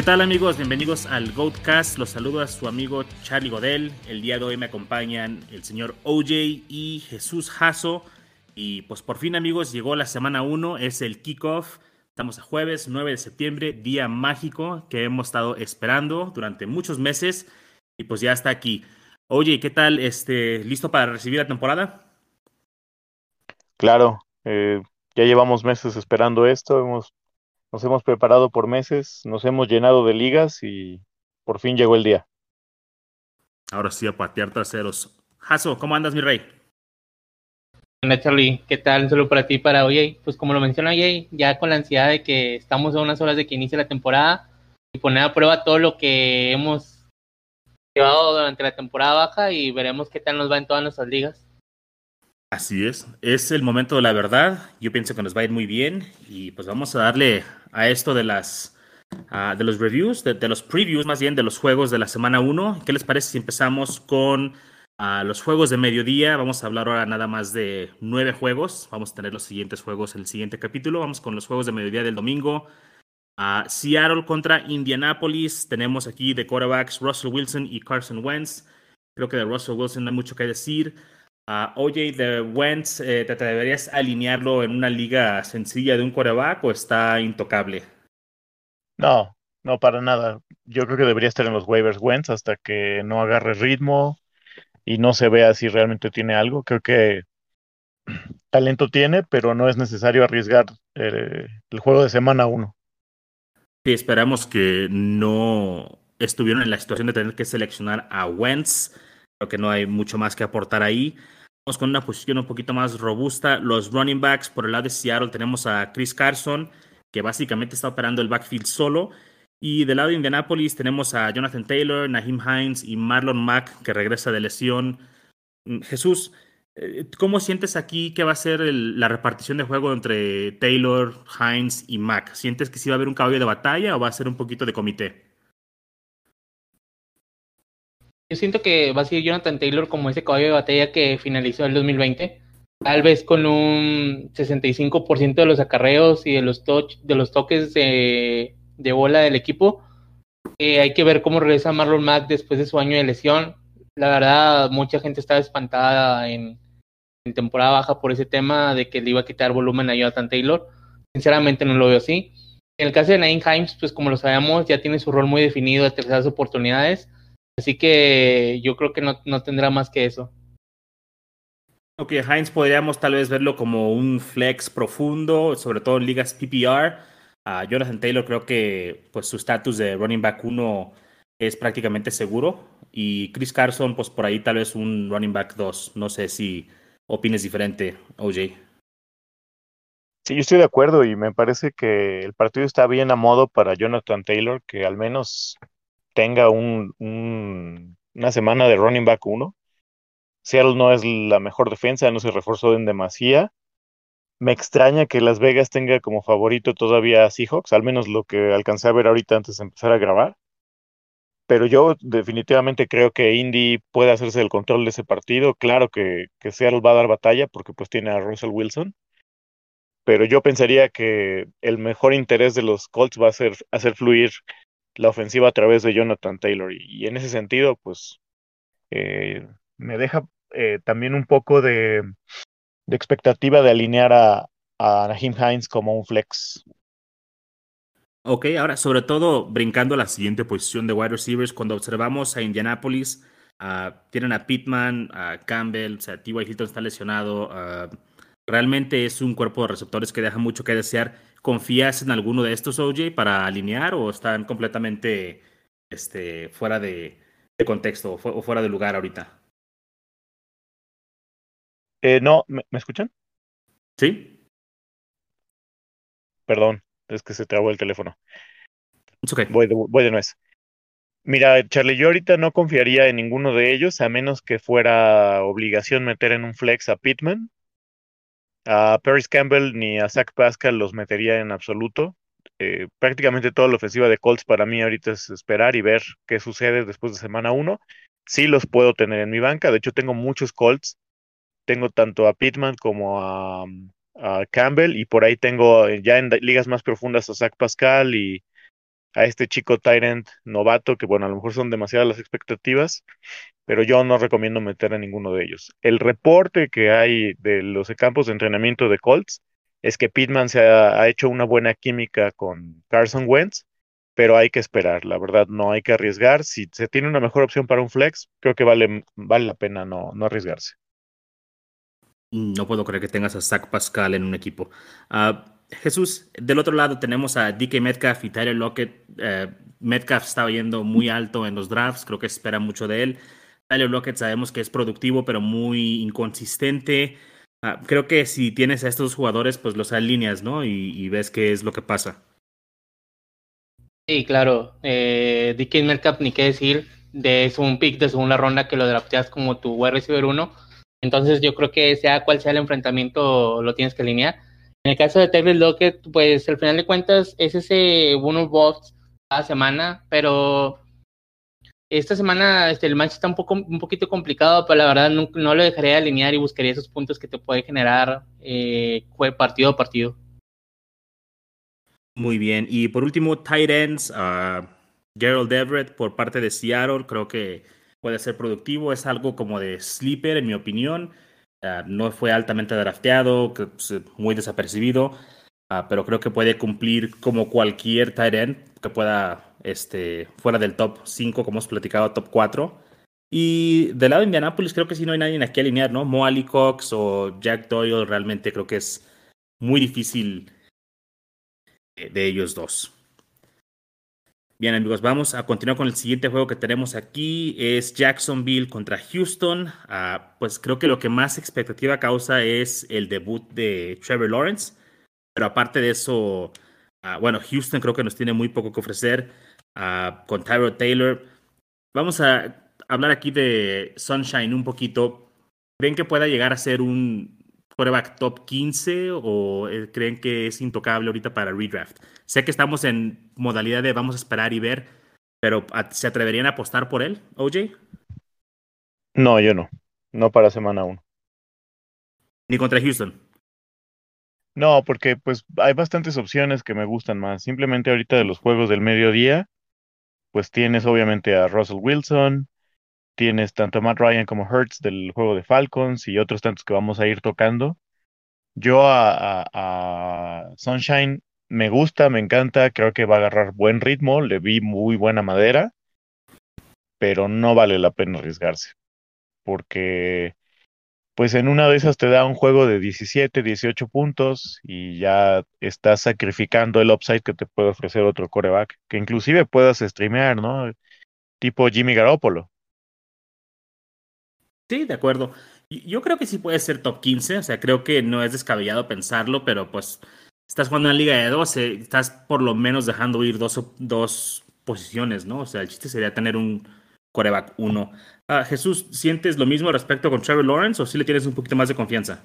¿Qué tal amigos? Bienvenidos al Goatcast. Los saludo a su amigo Charlie Godel. El día de hoy me acompañan el señor OJ y Jesús Jasso. Y pues por fin amigos, llegó la semana 1, es el kickoff. Estamos a jueves 9 de septiembre, día mágico que hemos estado esperando durante muchos meses. Y pues ya está aquí. Oye, ¿qué tal? Este, ¿Listo para recibir la temporada? Claro, eh, ya llevamos meses esperando esto, hemos, nos hemos preparado por meses, nos hemos llenado de ligas y por fin llegó el día. Ahora sí, a patear traseros. Jaso, ¿cómo andas, mi rey? Hola Charlie, ¿qué tal? Solo para ti, para hoy. Pues como lo menciona hoy, ya con la ansiedad de que estamos a unas horas de que inicie la temporada y poner a prueba todo lo que hemos llevado durante la temporada baja y veremos qué tal nos va en todas nuestras ligas. Así es, es el momento de la verdad. Yo pienso que nos va a ir muy bien y pues vamos a darle a esto de las de los reviews, de, los previews más bien de los juegos de la semana 1. ¿Qué les parece si empezamos con los juegos de mediodía? Vamos a hablar ahora nada más de nueve juegos. Vamos a tener los siguientes juegos en el siguiente capítulo. Vamos con los juegos de mediodía del domingo. Seattle contra Indianapolis. Tenemos aquí de quarterbacks Russell Wilson y Carson Wentz. Creo que de Russell Wilson no hay mucho que decir. Uh, oye, de Wentz, eh, ¿te deberías alinearlo en una liga sencilla de un quarterback o está intocable? No, no para nada. Yo creo que debería estar en los waivers Wentz hasta que no agarre ritmo y no se vea si realmente tiene algo. Creo que talento tiene, pero no es necesario arriesgar eh, el juego de semana uno. Sí, esperamos que no estuvieron en la situación de tener que seleccionar a Wentz. Creo que no hay mucho más que aportar ahí. Vamos con una posición un poquito más robusta. Los running backs, por el lado de Seattle, tenemos a Chris Carson, que básicamente está operando el backfield solo. Y del lado de Indianapolis tenemos a Jonathan Taylor, Naheem Hines y Marlon Mack, que regresa de lesión. Jesús, eh, ¿cómo sientes aquí que va a ser la repartición de juego entre Taylor, Hines y Mack? ¿Sientes que sí va a haber un caballo de batalla o va a ser un poquito de comité? Yo siento que va a ser Jonathan Taylor como ese caballo de batalla que finalizó el 2020. Tal vez con un 65% de los acarreos y de los, touch, de los toques de, bola del equipo. Eh, hay que ver cómo regresa Marlon Mack después de su año de lesión. La verdad, mucha gente estaba espantada en, en, temporada baja por ese tema de que le iba a quitar volumen a Jonathan Taylor. Sinceramente no lo veo así. En el caso de Nain Himes, pues como lo sabemos, ya tiene su rol muy definido de terceras oportunidades Así que yo creo que no, no tendrá más que eso. Ok, Heinz podríamos tal vez verlo como un flex profundo, sobre todo en ligas PPR. Uh, Jonathan Taylor creo que pues su estatus de running back 1 es prácticamente seguro. Y Chris Carson, pues por ahí tal vez un running back 2. No sé si opines diferente, OJ. Sí, yo estoy de acuerdo y me parece que el partido está bien a modo para Jonathan Taylor, que al menos tenga un, un, una semana de running back 1. Seattle no es la mejor defensa, no se reforzó en demasía. Me extraña que Las Vegas tenga como favorito todavía a Seahawks, al menos lo que alcancé a ver ahorita antes de empezar a grabar. Pero yo definitivamente creo que Indy puede hacerse el control de ese partido. Claro que, que Seattle va a dar batalla porque pues tiene a Russell Wilson. Pero yo pensaría que el mejor interés de los Colts va a ser hacer fluir la ofensiva a través de Jonathan Taylor. Y, en ese sentido, pues eh, me deja eh, también un poco de, expectativa de alinear a, a Hines como un flex. Ok, ahora sobre todo brincando a la siguiente posición de wide receivers, cuando observamos a Indianapolis, uh, tienen a Pittman, a Campbell, o sea, T.Y. Hilton está lesionado, uh, realmente es un cuerpo de receptores que deja mucho que desear. ¿Confías en alguno de estos, OJ, para alinear o están completamente este, fuera de, de contexto o fuera de lugar ahorita? Eh, no, ¿me, ¿me, escuchan? Sí. Perdón, es que se trabó el teléfono. Okay. Voy, de, voy de nuez. Mira, Charlie, yo ahorita no confiaría en ninguno de ellos, a menos que fuera obligación meter en un flex a Pittman a Paris Campbell ni a Zach Pascal los metería en absoluto. Eh, prácticamente toda la ofensiva de Colts para mí ahorita es esperar y ver qué sucede después de semana 1. Sí los puedo tener en mi banca, de hecho tengo muchos Colts. Tengo tanto a Pittman como a, a Campbell y por ahí tengo ya en ligas más profundas a Zach Pascal y, a este chico Tyrant novato, que bueno, a lo mejor son demasiadas las expectativas, pero yo no recomiendo meter a ninguno de ellos. El reporte que hay de los campos de entrenamiento de Colts es que Pittman se ha, hecho una buena química con Carson Wentz, pero hay que esperar, la verdad no hay que arriesgar. Si se tiene una mejor opción para un flex, creo que vale, vale la pena no, no arriesgarse. No puedo creer que tengas a Zach Pascal en un equipo. Ah, Jesús, del otro lado tenemos a DK Metcalf y Tyler Lockett. Eh, Metcalf estaba yendo muy alto en los drafts, creo que espera mucho de él. Tyler Lockett sabemos que es productivo, pero muy inconsistente. Ah, creo que si tienes a estos jugadores, pues los alineas, ¿no? Y, ves qué es lo que pasa. Sí, claro. Eh, DK Metcalf, ni qué decir, de, es un pick de segunda ronda que lo drafteas como tu wide receiver 1. Entonces yo creo que sea cual sea el enfrentamiento, lo tienes que alinear en el caso de Taylor Lockett, pues al final de cuentas es ese bonus box cada semana, pero esta semana este, el match está un, poco, un poquito complicado, pero la verdad no, lo dejaría alinear y buscaría esos puntos que te puede generar eh, partido a partido. Muy bien. Y por último, tight ends, uh, Gerald Everett por parte de Seattle, creo que puede ser productivo. Es algo como de sleeper, en mi opinión. No fue altamente drafteado, pues, muy desapercibido, ah, pero creo que puede cumplir como cualquier tight end que pueda, este, fuera del top 5, como hemos platicado, top 4. Y del lado de Indianapolis creo que sí no hay nadie aquí a alinear, ¿no? Mo Cox o Jack Doyle realmente creo que es muy difícil de ellos dos. Bien amigos, vamos a continuar con el siguiente juego que tenemos aquí. Es Jacksonville contra Houston. Ah, pues creo que lo que más expectativa causa es el debut de Trevor Lawrence. Pero aparte de eso, ah, bueno, Houston creo que nos tiene muy poco que ofrecer ah, con Tyrod Taylor. Vamos a hablar aquí de Sunshine un poquito. ¿Creen que pueda llegar a ser un quarterback top 15 o eh, creen que es intocable ahorita para redraft? Sé que estamos en modalidad de vamos a esperar y ver, pero ¿se atreverían a apostar por él, OJ? No, yo no. No para semana 1. Ni contra Houston. No, porque pues hay bastantes opciones que me gustan más. Simplemente ahorita de los juegos del mediodía, pues tienes obviamente a Russell Wilson, tienes tanto a Matt Ryan como Hertz del juego de Falcons y otros tantos que vamos a ir tocando. Yo a, Sunshine me gusta, me encanta, creo que va a agarrar buen ritmo, le vi muy buena madera, pero no vale la pena arriesgarse, porque pues en una de esas te da un juego de 17, 18 puntos y ya estás sacrificando el upside que te puede ofrecer otro coreback, que inclusive puedas streamear, ¿no? Tipo Jimmy Garoppolo. Sí, de acuerdo. Yo creo que sí puede ser top 15, o sea, creo que no es descabellado pensarlo, pero pues estás jugando en una liga de 12, estás por lo menos dejando ir dos, dos posiciones, ¿no? O sea, el chiste sería tener un coreback 1. Ah, Jesús, ¿sientes lo mismo respecto con Trevor Lawrence o sí le tienes un poquito más de confianza?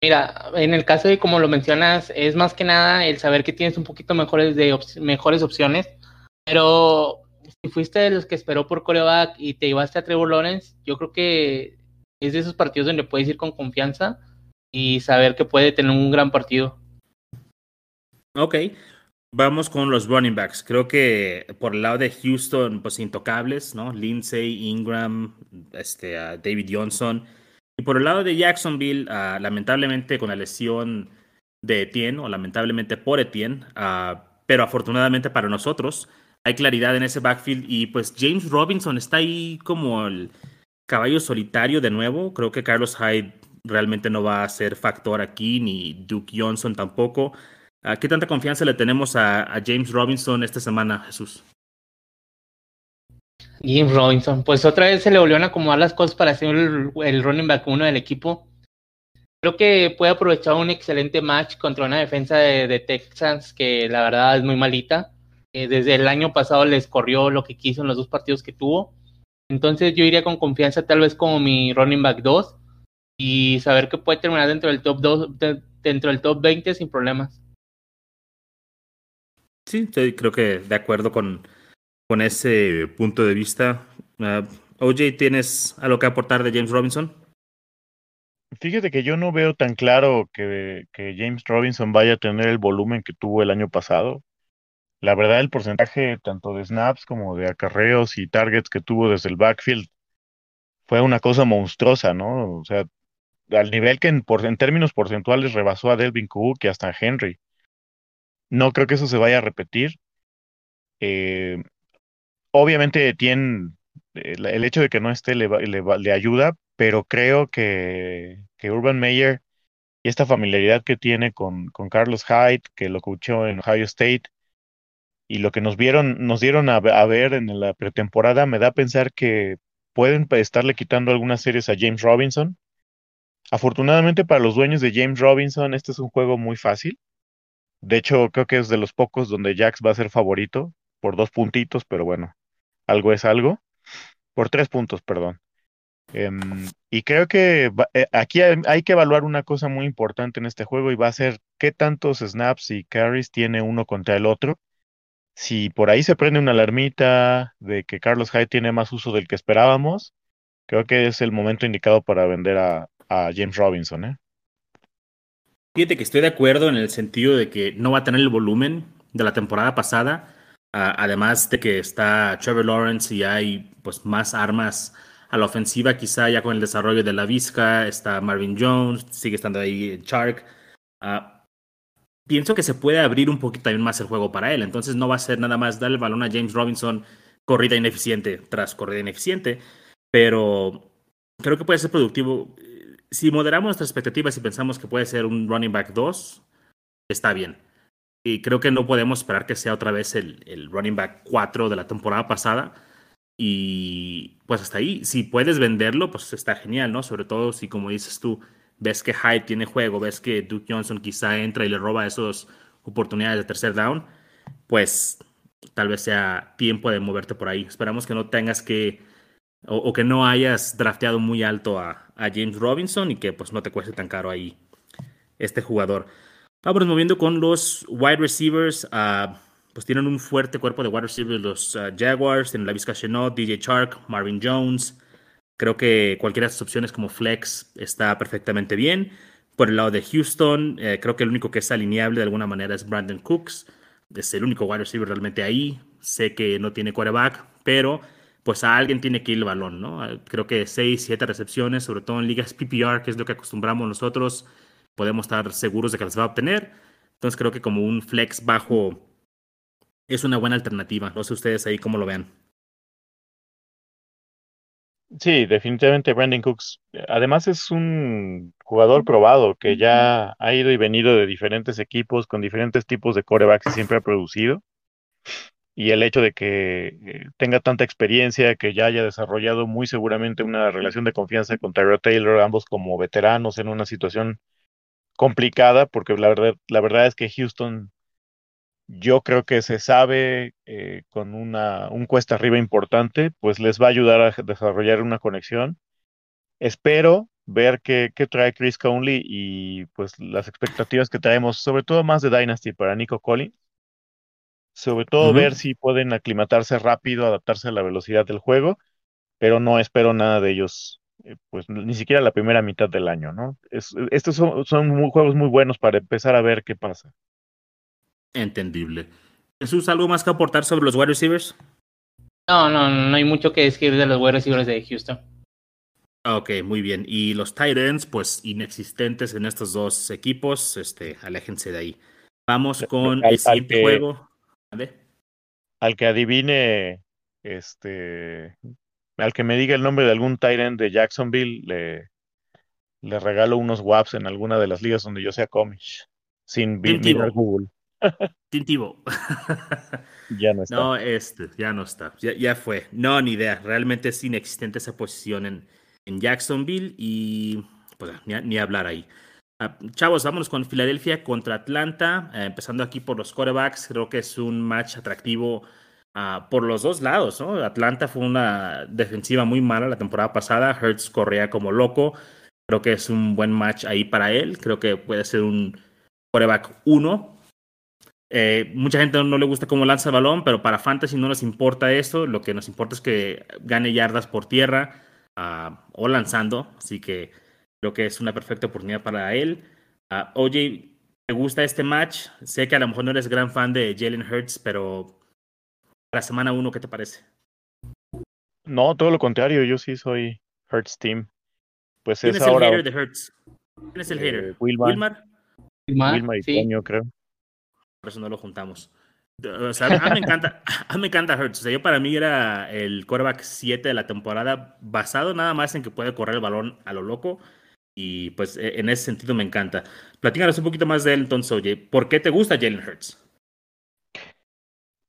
Mira, en el caso de como lo mencionas, es más que nada el saber que tienes un poquito mejores, mejores opciones, pero si fuiste de los que esperó por coreback y te llevaste a Trevor Lawrence, yo creo que es de esos partidos donde puedes ir con confianza y saber que puede tener un gran partido. Ok, vamos con los running backs. Creo que por el lado de Houston, pues intocables, ¿no? Lindsay, Ingram, este, David Johnson. Y por el lado de Jacksonville, ah, lamentablemente con la lesión de Etienne, o lamentablemente por Etienne, uh, pero afortunadamente para nosotros, hay claridad en ese backfield y pues James Robinson está ahí como el caballo solitario de nuevo. Creo que Carlos Hyde realmente no va a ser factor aquí, ni Duke Johnson tampoco. ¿Qué tanta confianza le tenemos a, James Robinson esta semana, Jesús? James Robinson, pues otra vez se le volvieron a acomodar las cosas para ser el, running back uno del equipo. Creo que puede aprovechar un excelente match contra una defensa de Texans que la verdad es muy malita eh, desde el año pasado les corrió lo que quiso en los dos partidos que tuvo. Entonces yo iría con confianza tal vez como mi running back 2 y saber que puede terminar dentro del top 2, dentro del top 20 sin problemas. Sí, creo que de acuerdo con, con ese punto de vista. Uh, OJ, ¿tienes algo que aportar de James Robinson? Fíjate que yo no veo tan claro que, que James Robinson vaya a tener el volumen que tuvo el año pasado. La verdad, el porcentaje tanto de snaps como de acarreos y targets que tuvo desde el backfield fue una cosa monstruosa, ¿no? O sea, al nivel que en, por, en términos porcentuales rebasó a Delvin Cook y hasta a Henry. No creo que eso se vaya a repetir. Eh, obviamente tiene el, el, hecho de que no esté le, le, le ayuda, pero creo que, Urban Meyer y esta familiaridad que tiene con, con Carlos Hyde, que lo coachó en Ohio State, y lo que nos vieron, nos dieron a, ver en la pretemporada, me da a pensar que pueden estarle quitando algunas series a James Robinson. Afortunadamente para los dueños de James Robinson, este es un juego muy fácil. De hecho, creo que es de los pocos donde Jax va a ser favorito por dos puntitos, pero bueno, algo es algo. Por tres puntos, perdón. Um, y creo que eh, aquí hay, hay, que evaluar una cosa muy importante en este juego y va a ser qué tantos snaps y carries tiene uno contra el otro. Si por ahí se prende una alarmita de que Carlos Hyde tiene más uso del que esperábamos, creo que es el momento indicado para vender a, James Robinson. ¿eh? Fíjate que estoy de acuerdo en el sentido de que no va a tener el volumen de la temporada pasada, además de que está Trevor Lawrence y hay pues más armas a la ofensiva, quizá ya con el desarrollo de la Vizca, está Marvin Jones, sigue estando ahí Chark. Uh, pienso que se puede abrir un poquito también más el juego para él, entonces no va a ser nada más darle el balón a James Robinson, corrida ineficiente tras corrida ineficiente, pero creo que puede ser productivo si moderamos nuestras expectativas y pensamos que puede ser un running back 2, está bien. Y creo que no podemos esperar que sea otra vez el, el, running back 4 de la temporada pasada. Y pues hasta ahí, si puedes venderlo, pues está genial, ¿no? Sobre todo si, como dices tú, ves que Hyde tiene juego, ves que Duke Johnson quizá entra y le roba esas oportunidades de tercer down, pues tal vez sea tiempo de moverte por ahí. Esperamos que no tengas que o, que no hayas drafteado muy alto a, James Robinson y que pues no te cueste tan caro ahí este jugador. Vamos moviendo con los wide receivers. Uh, pues tienen un fuerte cuerpo de wide receivers los uh, Jaguars, tienen la Vizca Chenot, DJ Chark, Marvin Jones. Creo que cualquiera de estas opciones como flex está perfectamente bien. Por el lado de Houston, eh, creo que el único que es alineable de alguna manera es Brandon Cooks. Es el único wide receiver realmente ahí. Sé que no tiene quarterback, pero pues a alguien tiene que ir el balón, ¿no? Creo que 6, 7 recepciones, sobre todo en ligas PPR, que es lo que acostumbramos nosotros, podemos estar seguros de que las va a obtener. Entonces creo que como un flex bajo es una buena alternativa. No sé ustedes ahí cómo lo vean. Sí, definitivamente Brandon Cooks. Además es un jugador probado que ya ha ido y venido de diferentes equipos con diferentes tipos de corebacks y siempre ha producido y el hecho de que eh, tenga tanta experiencia, que ya haya desarrollado muy seguramente una relación de confianza con Tyrell Taylor, ambos como veteranos en una situación complicada, porque la verdad, la verdad es que Houston, yo creo que se sabe eh, con una, un cuesta arriba importante, pues les va a ayudar a desarrollar una conexión. Espero ver qué, qué trae Chris Conley y pues las expectativas que traemos, sobre todo más de Dynasty para Nico Collins sobre todo uh -huh. ver si pueden aclimatarse rápido, adaptarse a la velocidad del juego, pero no espero nada de ellos, eh, pues ni siquiera la primera mitad del año, ¿no? Es, estos son, son muy, juegos muy buenos para empezar a ver qué pasa. Entendible. Jesús, ¿algo más que aportar sobre los wide receivers? No, no, no hay mucho que decir de los wide receivers de Houston. Ok, muy bien. Y los tight ends, pues inexistentes en estos dos equipos, este, aléjense de ahí. Vamos con al, el siguiente que... juego. ¿Vale? Al que adivine, este, al que me diga el nombre de algún Tyrant de Jacksonville, le, le regalo unos WAPs en alguna de las ligas donde yo sea comish, sin mirar Google. Tintivo. ya no está. No, este, ya no está. Ya, ya, fue. No, ni idea. Realmente es inexistente esa posición en, en Jacksonville y pues ni, ni hablar ahí. Uh, chavos, vámonos con Filadelfia contra Atlanta, uh, empezando aquí por los quarterbacks, creo que es un match atractivo uh, por los dos lados, ¿no? Atlanta fue una defensiva muy mala la temporada pasada, Hertz corría como loco, creo que es un buen match ahí para él, creo que puede ser un quarterback 1. Eh, mucha gente no le gusta cómo lanza el balón, pero para Fantasy no nos importa eso, lo que nos importa es que gane yardas por tierra o lanzando, así que Creo que es una perfecta oportunidad para él. Uh, OJ, ¿te gusta este match? Sé que a lo mejor no eres gran fan de Jalen Hurts, pero para semana uno, ¿qué te parece? No, todo lo contrario, yo sí soy Hurts Team. Pues ¿Quién es, es, ahora el hater de Hurts? ¿Quién es el eh, hater? Wilmar. ¿Wilmar? Wilmar, Wilmar y sí. Toño, creo. Por eso no lo juntamos. O sea, a mí me encanta, a me encanta Hurts. O sea, yo para mí era el quarterback 7 de la temporada, basado nada más en que puede correr el balón a lo loco. Y pues e- en ese sentido me encanta. Platícanos un poquito más de él entonces, oye. ¿Por qué te gusta Jalen Hurts?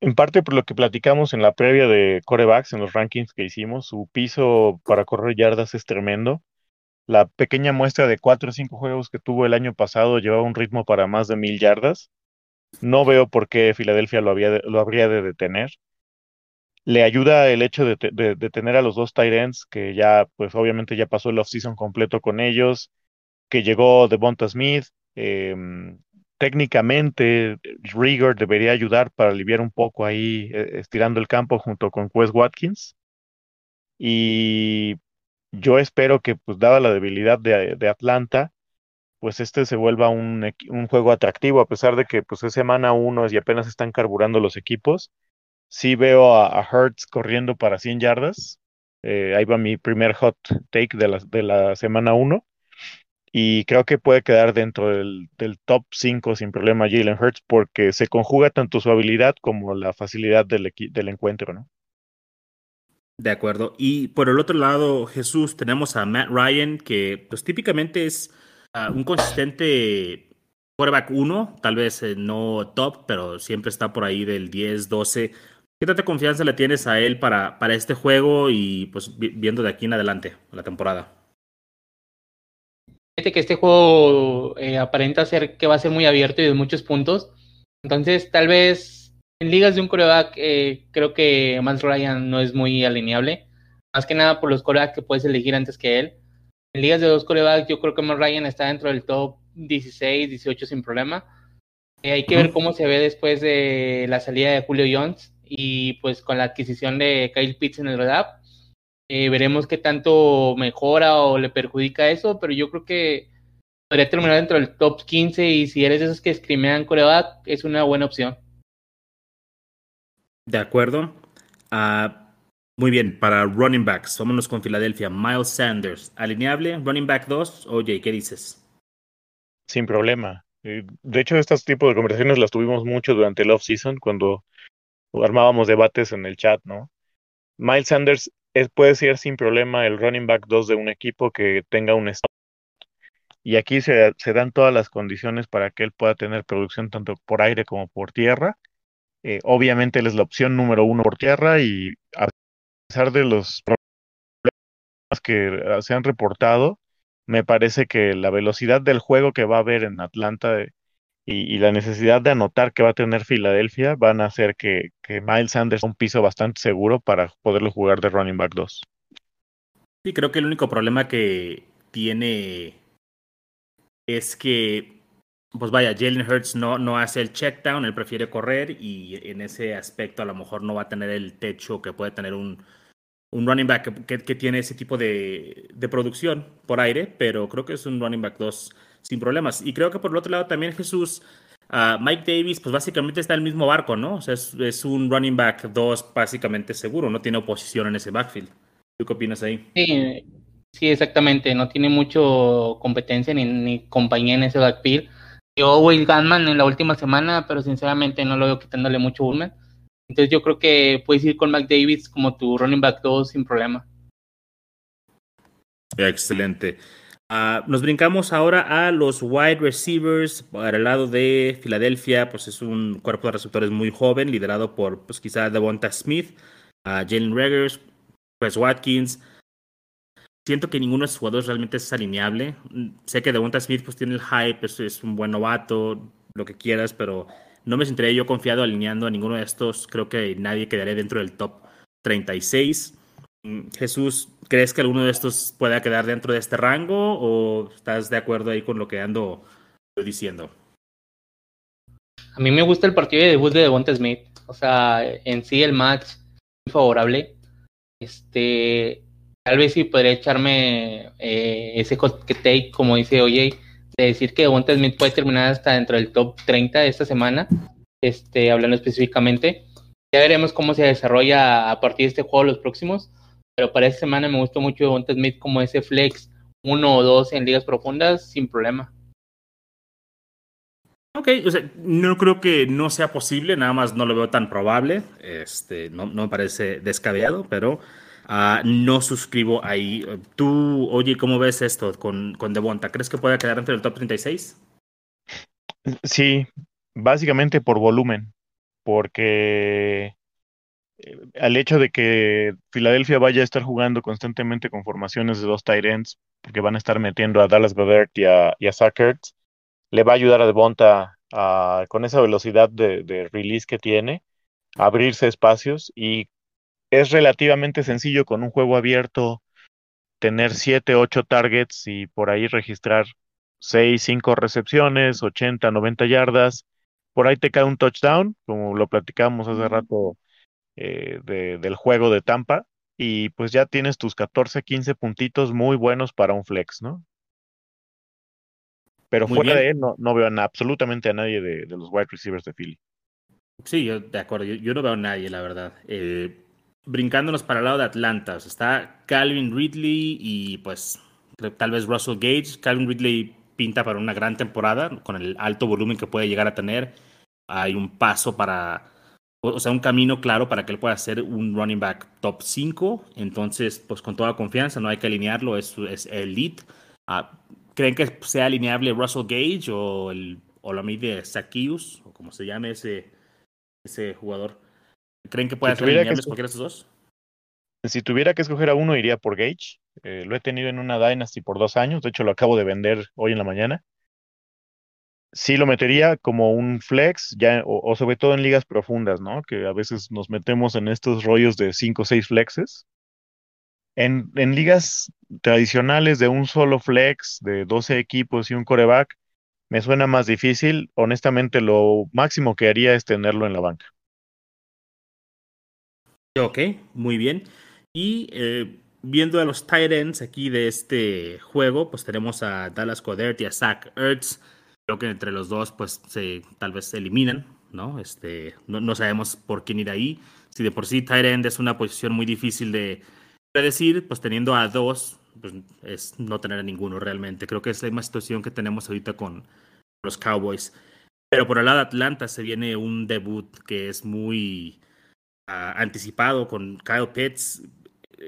En parte por lo que platicamos en la previa de corebacks, en los rankings que hicimos, su piso para correr yardas es tremendo. La pequeña muestra de cuatro o cinco juegos que tuvo el año pasado llevaba un ritmo para más de mil yardas. No veo por qué Filadelfia lo, había de- habría de detener. Le ayuda el hecho de, de- de tener a los dos ends, que ya, pues obviamente ya pasó el offseason completo con ellos, que llegó Devonta Smith. em, técnicamente, Rigor debería ayudar para aliviar un poco ahí, eh, estirando el campo junto con Wes Watkins. Y yo espero que, pues, dada la debilidad de, de Atlanta, pues este se vuelva un, un juego atractivo, a pesar de que pues es semana uno y apenas están carburando los equipos. Sí veo a, a Hurts corriendo para 100 yardas. Eh, ahí va mi primer hot take de la, de la semana uno. Y creo que puede quedar dentro del, del top 5 sin problema Jalen Hurts porque se conjuga tanto su habilidad como la facilidad del, del encuentro, ¿no? De acuerdo. Y por el otro lado, Jesús, tenemos a Matt Ryan, que pues típicamente es un consistente quarterback 1, tal vez eh, no top, pero siempre está por ahí del 10, 12. ¿Qué tanta confianza le tienes a él para, para este juego y pues vi- viendo de aquí en adelante la temporada? Fíjate que este juego eh, aparenta ser que va a ser muy abierto y de muchos puntos. Entonces, tal vez en ligas de un coreback, eh, creo que Matt Ryan no es muy alineable. Más que nada por los corebacks que puedes elegir antes que él. En ligas de dos corebacks, yo creo que Matt Ryan está dentro del top 16, 18 sin problema. Eh, hay que ver cómo se ve después de la salida de Julio Jones y pues con la adquisición de Kyle Pitts en el draft. Eh, veremos qué tanto mejora o le perjudica eso, pero yo creo que podría terminar dentro del top 15 y si eres de esos que screamean coreback, es una buena opción. De acuerdo. Ah, muy bien, para running backs, vámonos con Filadelfia. Miles Sanders, alineable, running back 2. Oye, ¿qué dices? Sin problema. Eh, De hecho, estos tipos de conversaciones las tuvimos mucho durante el off-season cuando armábamos debates en el chat, ¿no? Miles Sanders es- puede ser sin problema el running back 2 de un equipo que tenga un stop. Y aquí se, dan todas las condiciones para que él pueda tener producción tanto por aire como por tierra. Eh, obviamente él es la opción número uno por tierra y pesar de los problemas que eh, se han reportado, me parece que la velocidad del juego que va a haber en Atlanta eh, y, la necesidad de anotar que va a tener Filadelfia van a hacer que, que Miles Sanders un piso bastante seguro para poderlo jugar de running back 2. Sí, creo que el único problema que tiene es que, pues vaya, Jalen Hurts no, no hace el check down, él prefiere correr y en ese aspecto a lo mejor no va a tener el techo que puede tener un, un running back que, que tiene ese tipo de, de producción por aire, pero creo que es un running back 2 sin problemas. Y creo que por el otro lado también Jesús, ah, Mike Davis, pues básicamente está en el mismo barco, ¿no? O sea, es, es un running back 2 básicamente seguro, no tiene oposición en ese backfield. ¿Tú qué opinas ahí? Sí, sí, exactamente. No tiene mucho competencia ni, ni compañía en ese backfield. Yo Will Gunman en la última semana, pero sinceramente no lo veo quitándole mucho volumen. Entonces yo creo que puedes ir con Mac Davis como tu running back 2 sin problema. Excelente. Ah, nos brincamos ahora a los wide receivers. Para el lado de Filadelfia, pues es un cuerpo de receptores muy joven, liderado por pues quizá Devonta Smith, a Jalen Reggers, Chris Watkins. Siento que ninguno de esos jugadores realmente es alineable. Mm, Sé que Devonta Smith pues tiene el hype, es un buen novato, lo que quieras, pero no me sentiría yo confiado alineando a ninguno de estos. Creo que nadie quedaría dentro del top 36. Mm, Jesús, ¿crees que alguno de estos pueda quedar dentro de este rango o estás de acuerdo ahí con lo que ando diciendo? A mí me gusta el partido de debut de Devonta Smith. O sea, en sí el match muy favorable. Este, Tal vez sí podría echarme eh, ese hot take, como dice Oye, de decir que Devonta Smith puede terminar hasta dentro del top 30 de esta semana, este, hablando específicamente. Ya veremos cómo se desarrolla a partir de este juego los próximos, pero para esta semana me gustó mucho Devonta Smith como ese flex uno o dos en ligas profundas sin problema. Ok, o sea, no creo que no sea posible, nada más no lo veo tan probable, este, no, no me parece descabellado, pero uh, no suscribo ahí. Tú, oye, ¿cómo ves esto con, con Devonta? ¿Crees que pueda quedar entre el top 36? Sí, básicamente por volumen, porque eh, al hecho de que Filadelfia vaya a estar jugando constantemente con formaciones de dos tight ends, porque van a estar metiendo a Dallas Goddard y a, y le va a ayudar a Devonta con esa velocidad de, release que tiene, a abrirse espacios y es relativamente sencillo con un juego abierto tener 7, 8 targets y por ahí registrar 6, 5 recepciones, 80, 90 yardas. Por ahí te cae un touchdown, como lo platicábamos hace rato eh, del juego de Tampa, y pues ya tienes tus 14, 15 puntitos muy buenos para un flex, ¿no? Pero fuera de él, no, no veo absolutamente a nadie de, los wide receivers de Philly. Sí, yo de acuerdo. Yo, no veo a nadie, la verdad. Eh, brincándonos para el lado de Atlanta, está Calvin Ridley y pues tal vez Russell Gage. Calvin Ridley pinta para una gran temporada con el alto volumen que puede llegar a tener. Hay un paso para, o sea, un camino claro para que él pueda ser un running back top 5. Entonces, pues con toda confianza, no hay que alinearlo, es, es elite. Ah, ¿Creen que sea alineable Russell Gage o, el, o la mide Zacchaeus, o como se llame ese, ese jugador? ¿Creen que puede ser cualquiera de esos dos? Si tuviera que escoger a uno, iría por Gage. Eh, lo he tenido en una Dynasty por dos años. De hecho, lo acabo de vender hoy en la mañana. Sí lo metería como un flex, ya, o, sobre todo en ligas profundas, ¿no? Que a veces nos metemos en estos rollos de cinco o seis flexes. En, en, ligas tradicionales de un solo flex, de 12 equipos y un coreback, me suena más difícil. Honestamente, lo máximo que haría es tenerlo en la banca. Ok, muy bien. Y eh, viendo a los tight ends aquí de este juego, pues tenemos a Dallas Codert y a Zach Ertz. Creo que entre los dos, pues se, tal vez se eliminan, ¿no? Este, no, sabemos por quién ir ahí. Si de por sí tight end es una posición muy difícil de, decir, pues teniendo a dos, pues es no tener a ninguno realmente. Creo que es la misma situación que tenemos ahorita con los Cowboys. Pero por el lado de Atlanta se viene un debut que es muy anticipado con Kyle Pitts.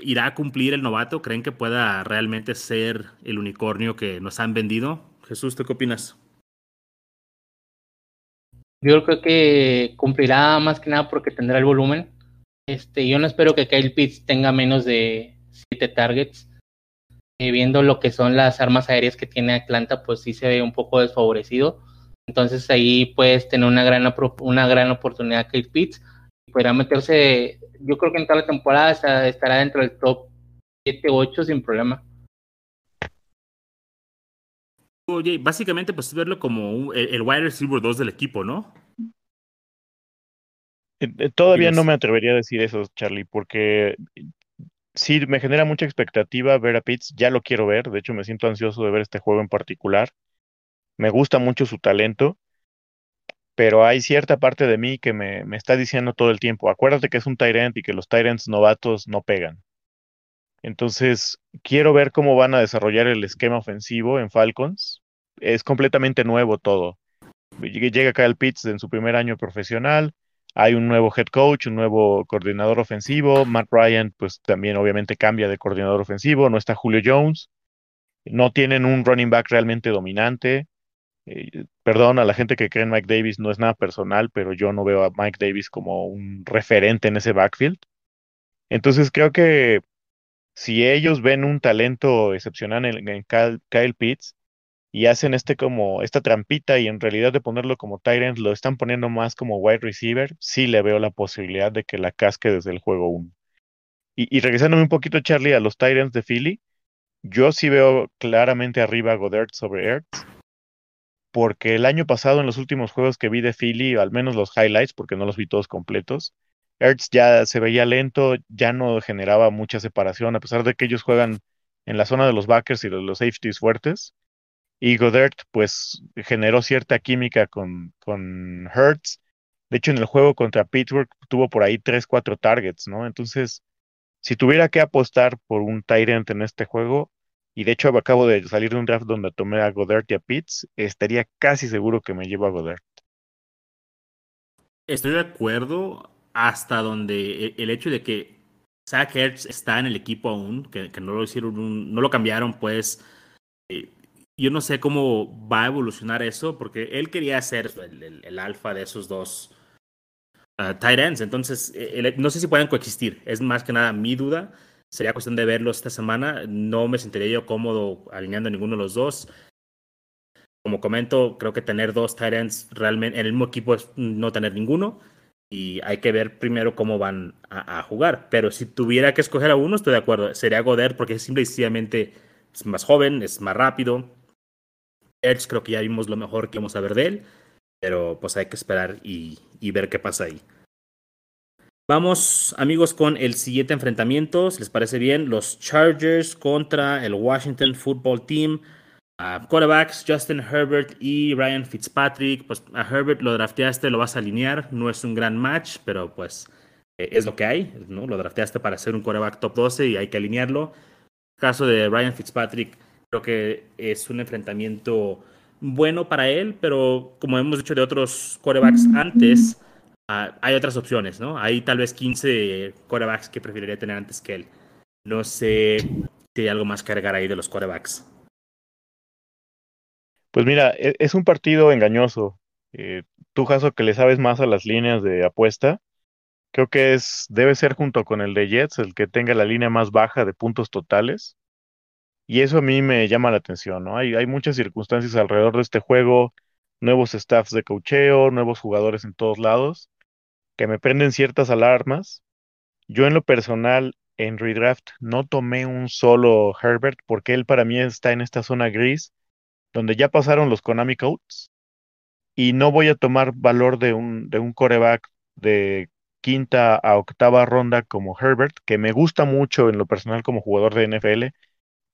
¿Irá a cumplir el novato? ¿Creen que pueda realmente ser el unicornio que nos han vendido? Jesús, ¿tú qué opinas? Yo creo que cumplirá más que nada porque tendrá el volumen este, yo no espero que Kyle Pitts tenga menos de 7 targets. Eh, viendo lo que son las armas aéreas que tiene Atlanta, pues sí se ve un poco desfavorecido. Entonces ahí puedes tener una gran, una gran oportunidad Kyle Pitts. Podrá meterse, yo creo que en toda la temporada estará dentro del top 7, 8 sin problema. Oye, básicamente pues verlo como el, el wide receiver 2 del equipo, ¿no? Eh, eh, todavía no me atrevería a decir eso, Charlie, porque sí me genera mucha expectativa ver a Pitts, ya lo quiero ver, de hecho me siento ansioso de ver este juego en particular. Me gusta mucho su talento, pero hay cierta parte de mí que me, está diciendo todo el tiempo, acuérdate que es un Tyrant y que los Tyrants novatos no pegan. Entonces, quiero ver cómo van a desarrollar el esquema ofensivo en Falcons. Es completamente nuevo todo. Llega Kyle Pitts en su primer año profesional, hay un nuevo head coach, un nuevo coordinador ofensivo. Matt Ryan, pues también obviamente cambia de coordinador ofensivo. No está Julio Jones. No tienen un running back realmente dominante. Eh, perdón a la gente que cree en Mike Davis, no es nada personal, pero yo no veo a Mike Davis como un referente en ese backfield. Entonces creo que si ellos ven un talento excepcional en, Kyle Pitts, y hacen este como esta trampita y en realidad de ponerlo como Tyrant lo están poniendo más como wide receiver, sí le veo la posibilidad de que la casque desde el juego 1. Y, y, regresándome un poquito, Charlie, a los Tyrants de Philly, yo sí veo claramente arriba a Goddard sobre Ertz, porque el año pasado en los últimos juegos que vi de Philly, al menos los highlights, porque no los vi todos completos, Ertz ya se veía lento, ya no generaba mucha separación, a pesar de que ellos juegan en la zona de los backers y de los safeties fuertes. Y Godert, pues, generó cierta química con, con Hertz. De hecho, en el juego contra Pittsburgh tuvo por ahí 3, 4 targets, ¿no? Entonces, si tuviera que apostar por un Tyrant en este juego, y de hecho acabo de salir de un draft donde tomé a Godert y a Pitts, estaría casi seguro que me llevo a Godert. Estoy de acuerdo hasta donde e, el hecho de que Zach Ertz está en el equipo aún, que, no lo hicieron, no lo cambiaron, pues eh, yo no sé cómo va a evolucionar eso, porque él quería ser el, alfa de esos dos uh, tight ends. Entonces, eh, no sé si pueden coexistir. Es más que nada mi duda. Sería cuestión de verlo esta semana. No me sentiría yo cómodo alineando a ninguno de los dos. Como comento, creo que tener dos tight ends realmente en el mismo equipo es no tener ninguno. Y hay que ver primero cómo van a, jugar. Pero si tuviera que escoger a uno, estoy de acuerdo. Sería Goder porque simple y sencillamente es más joven, es más rápido. Edge creo que ya vimos lo mejor que vamos a ver de él. Pero pues hay que esperar y ver qué pasa ahí. Vamos, amigos, con el siguiente enfrentamiento. Si les parece bien, los Chargers contra el Washington Football Team. Quarterbacks Justin Herbert y Ryan Fitzpatrick. Pues a Herbert lo drafteaste, lo vas a alinear. No es un gran match, pero pues eh, es lo que hay. ¿no? Lo drafteaste para ser un quarterback top 12 y hay que alinearlo. Caso de Ryan Fitzpatrick, creo que es un enfrentamiento bueno para él, pero como hemos dicho de otros quarterbacks antes Ah, hay otras opciones, ¿no? Hay tal vez 15 quarterbacks que preferiría tener antes que él. No sé si hay algo más que agregar ahí de los quarterbacks. Pues mira, e, es un partido engañoso. Eh, tú, Jaso, que le sabes más a las líneas de apuesta, creo que es, debe ser junto con el de Jets el que tenga la línea más baja de puntos totales. Y eso a mí me llama la atención, ¿no? Hay, hay muchas circunstancias alrededor de este juego, nuevos staffs de cocheo, nuevos jugadores en todos lados que me prenden ciertas alarmas. Yo en lo personal, en redraft, no tomé un solo Herbert porque él para mí está en esta zona gris donde ya pasaron los Konami Codes y no voy a tomar valor de un, de un coreback de quinta a octava ronda como Herbert, que me gusta mucho en lo personal como jugador de NFL,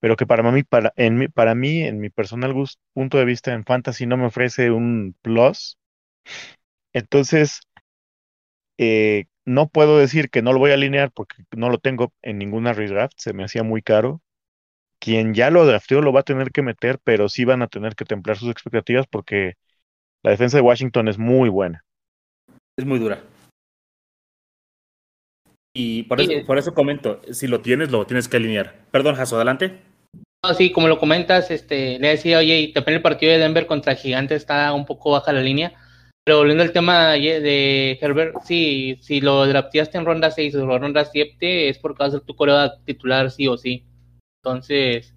pero que para mí, para, en mi, para mí, en mi personal punto de vista en fantasy no me ofrece un plus. Entonces, eh, no puedo decir que no lo voy a alinear porque no lo tengo en ninguna redraft, se me hacía muy caro. Quien ya lo drafteó lo va a tener que meter, pero sí van a tener que templar sus expectativas porque la defensa de Washington es muy buena. Es muy dura. Y por eso, por eso comento, si lo tienes, lo tienes que alinear. Perdón, Jaso, adelante. No, sí, como lo comentas, este, le decía, oye, también el partido de Denver contra Gigante está un poco baja la línea pero volviendo al tema de Herbert, sí, si lo drafteaste en ronda 6 o ronda 7 es porque va a ser tu coreo titular sí o sí. Entonces,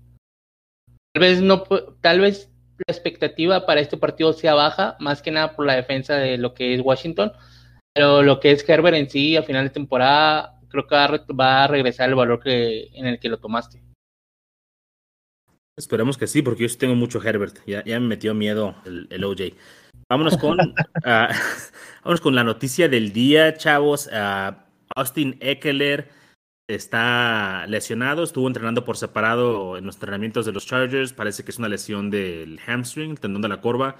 tal vez no tal vez la expectativa para este partido sea baja, más que nada por la defensa de lo que es Washington, pero lo que es Herbert en sí a final de temporada creo que va a, regresar el valor que en el que lo tomaste. Esperemos que sí, porque yo sí tengo mucho Herbert. Ya, me metió miedo el OJ. Vámonos con, uh, con la noticia del día, chavos. Uh, Austin Eckler está lesionado, estuvo entrenando por separado en los entrenamientos de los Chargers. Parece que es una lesión del hamstring, el tendón de la corva.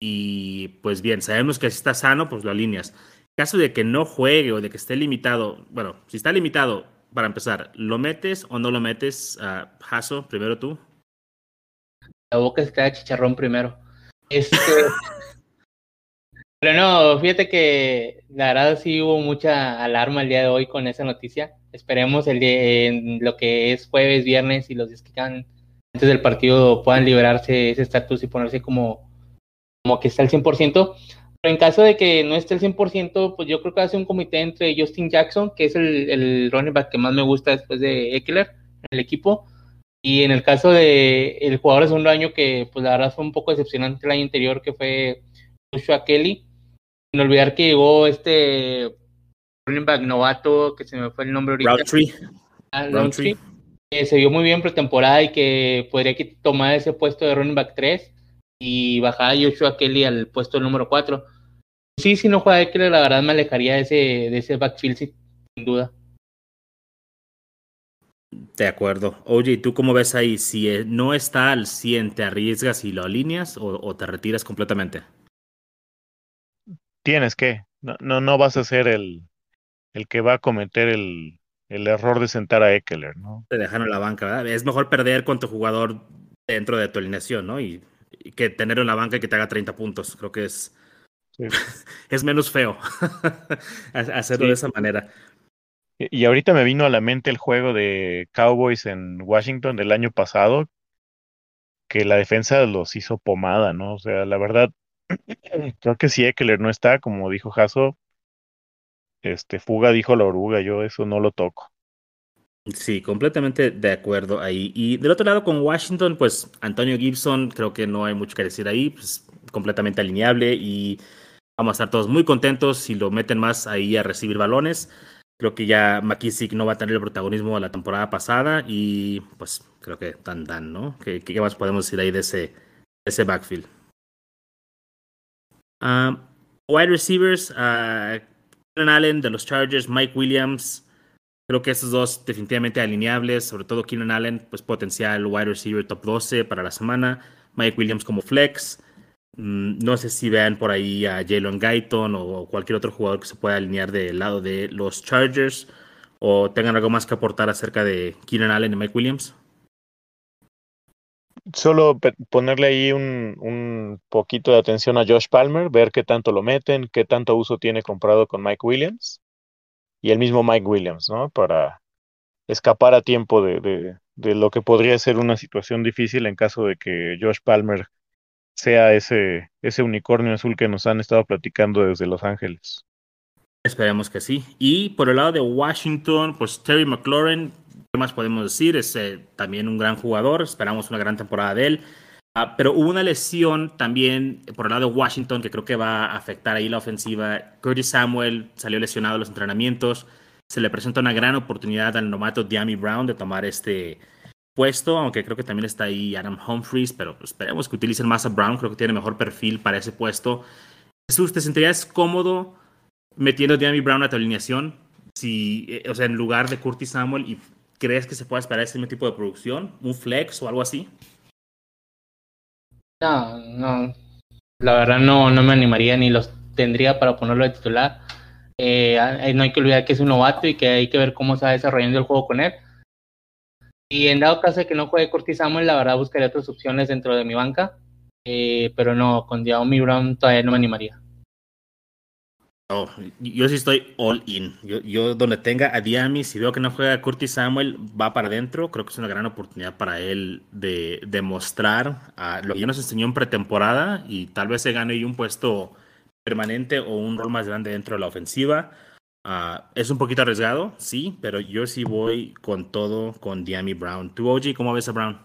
Y pues bien, sabemos que si está sano, pues lo alineas. En caso de que no juegue o de que esté limitado, bueno, si está limitado, para empezar, ¿lo metes o no lo metes? Uh, Hasso, primero tú. La boca está chicharrón primero. Este. Pero no, fíjate que la verdad sí hubo mucha alarma el día de hoy con esa noticia. Esperemos el día, en lo que es jueves, viernes y los días que quedan antes del partido puedan liberarse ese estatus y ponerse como, como que está al 100%. Pero en caso de que no esté al 100%, pues yo creo que hace un comité entre Justin Jackson, que es el, el running back que más me gusta después de Eckler, el equipo, y en el caso de el jugador de segundo año, que pues la verdad fue un poco decepcionante el año anterior, que fue Joshua Kelly, sin olvidar que llegó este running back novato, que se me fue el nombre ahorita. Ah, Roundtree. se vio muy bien pretemporada y que podría tomar ese puesto de running back 3 y bajar a Joshua Kelly al puesto número 4. Sí, si no juega Eckler, la verdad me alejaría de ese, de ese backfield sin duda. De acuerdo. Oye, ¿tú cómo ves ahí? Si eh, no está al 100, ¿te arriesgas y lo alineas o, o te retiras completamente? Tienes que. No, no, no vas a ser el, el que va a cometer el, el error de sentar a Eckler, ¿no? Te dejan en la banca, ¿verdad? Es mejor perder con tu jugador dentro de tu alineación, ¿no? Y, y que tenerlo en la banca y que te haga 30 puntos. Creo que es, sí. es menos feo hacerlo sí. de esa manera. Y ahorita me vino a la mente el juego de Cowboys en Washington del año pasado, que la defensa los hizo pomada, ¿no? O sea, la verdad, creo que si Eckler no está, como dijo Jaso, este, fuga dijo la oruga, yo eso no lo toco. Sí, completamente de acuerdo ahí. Y del otro lado con Washington, pues Antonio Gibson, creo que no hay mucho que decir ahí, pues completamente alineable y vamos a estar todos muy contentos si lo meten más ahí a recibir balones. Creo que ya McKissick no va a tener el protagonismo de la temporada pasada y pues creo que tan dan, ¿no? ¿Qué, más podemos decir ahí ese, de ese backfield? Uh, wide receivers, uh, Allen de los Chargers, Mike Williams, creo que esos dos definitivamente alineables, sobre todo Keenan Allen, pues potencial wide receiver top 12 para la semana, Mike Williams como flex. No sé si vean por ahí a Jalen Guyton o cualquier otro jugador que se pueda alinear del lado de los Chargers o tengan algo más que aportar acerca de Keenan Allen y Mike Williams. Solo ponerle ahí un, un, poquito de atención a Josh Palmer, ver qué tanto lo meten, qué tanto uso tiene comprado con Mike Williams y el mismo Mike Williams, ¿no? Para escapar a tiempo de, de, de lo que podría ser una situación difícil en caso de que Josh Palmer sea ese, ese unicornio azul que nos han estado platicando desde Los Ángeles. Esperemos que sí. Y por el lado de Washington, pues Terry McLaurin, ¿qué más podemos decir? Es eh, también un gran jugador, esperamos una gran temporada de él. Uh, pero hubo una lesión también por el lado de Washington que creo que va a afectar ahí la ofensiva. Curtis Samuel salió lesionado en los entrenamientos. Se le presenta una gran oportunidad al novato Diami Brown de tomar este, puesto, aunque creo que también está ahí Adam Humphries, pero esperemos que utilicen más a Brown, creo que tiene mejor perfil para ese puesto. Jesús, ¿te sentirías cómodo metiendo a Diami Brown a tu alineación? Si, o sea, en lugar de Curtis Samuel, ¿y crees que se pueda esperar ese mismo tipo de producción? ¿Un flex o algo así? No, no. La verdad no, no me animaría ni los tendría para ponerlo de titular. Eh, no hay que olvidar que es un novato y que hay que ver cómo se va desarrollando el juego con él y en dado caso de que no juegue Curtis Samuel, la verdad buscaría otras opciones dentro de mi banca. Eh, pero no, con Diami Brown todavía no me animaría. Oh, yo sí estoy all in. Yo, donde tenga a Diami, si veo que no juega Curtis Samuel, va para adentro. Creo que es una gran oportunidad para él de demostrar uh, lo que ya nos enseñó en pretemporada y tal vez se gane un puesto permanente o un rol más grande dentro de la ofensiva. Uh, es un poquito arriesgado, sí, pero yo sí voy con todo con Diami Brown. ¿Tú, OG, cómo ves a Brown?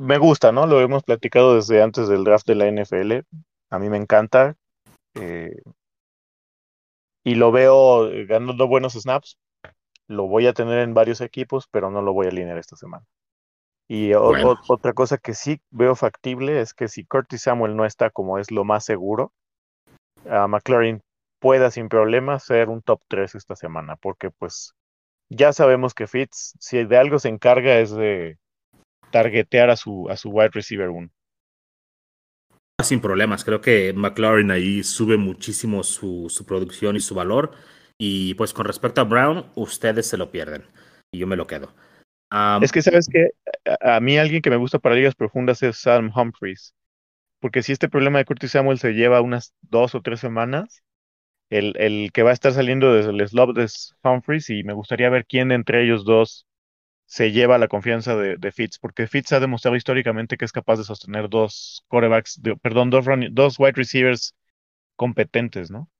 Me gusta, ¿no? Lo hemos platicado desde antes del draft de la NFL. A mí me encanta. Eh, y lo veo ganando buenos snaps. Lo voy a tener en varios equipos, pero no lo voy a alinear esta semana. Y bueno. o, otra cosa que sí veo factible es que si Curtis Samuel no está como es lo más seguro, a McLaren pueda sin problema ser un top 3 esta semana, porque pues ya sabemos que Fitz, si de algo se encarga es de targetear a su, a su wide receiver 1. Sin problemas, creo que McLaurin ahí sube muchísimo su, su, producción y su valor. Y pues con respecto a Brown, ustedes se lo pierden. Y yo me lo quedo. Es que sabes que a, mí alguien que me gusta para ligas profundas es Sam Humphries. Porque si este problema de Curtis Samuel se lleva unas dos o tres semanas, el, el, que va a estar saliendo desde el slot de Humphries y me gustaría ver quién de entre ellos dos se lleva la confianza de, Fitz, porque Fitz ha demostrado históricamente que es capaz de sostener dos corebacks, perdón, dos, run, dos wide receivers competentes, ¿no?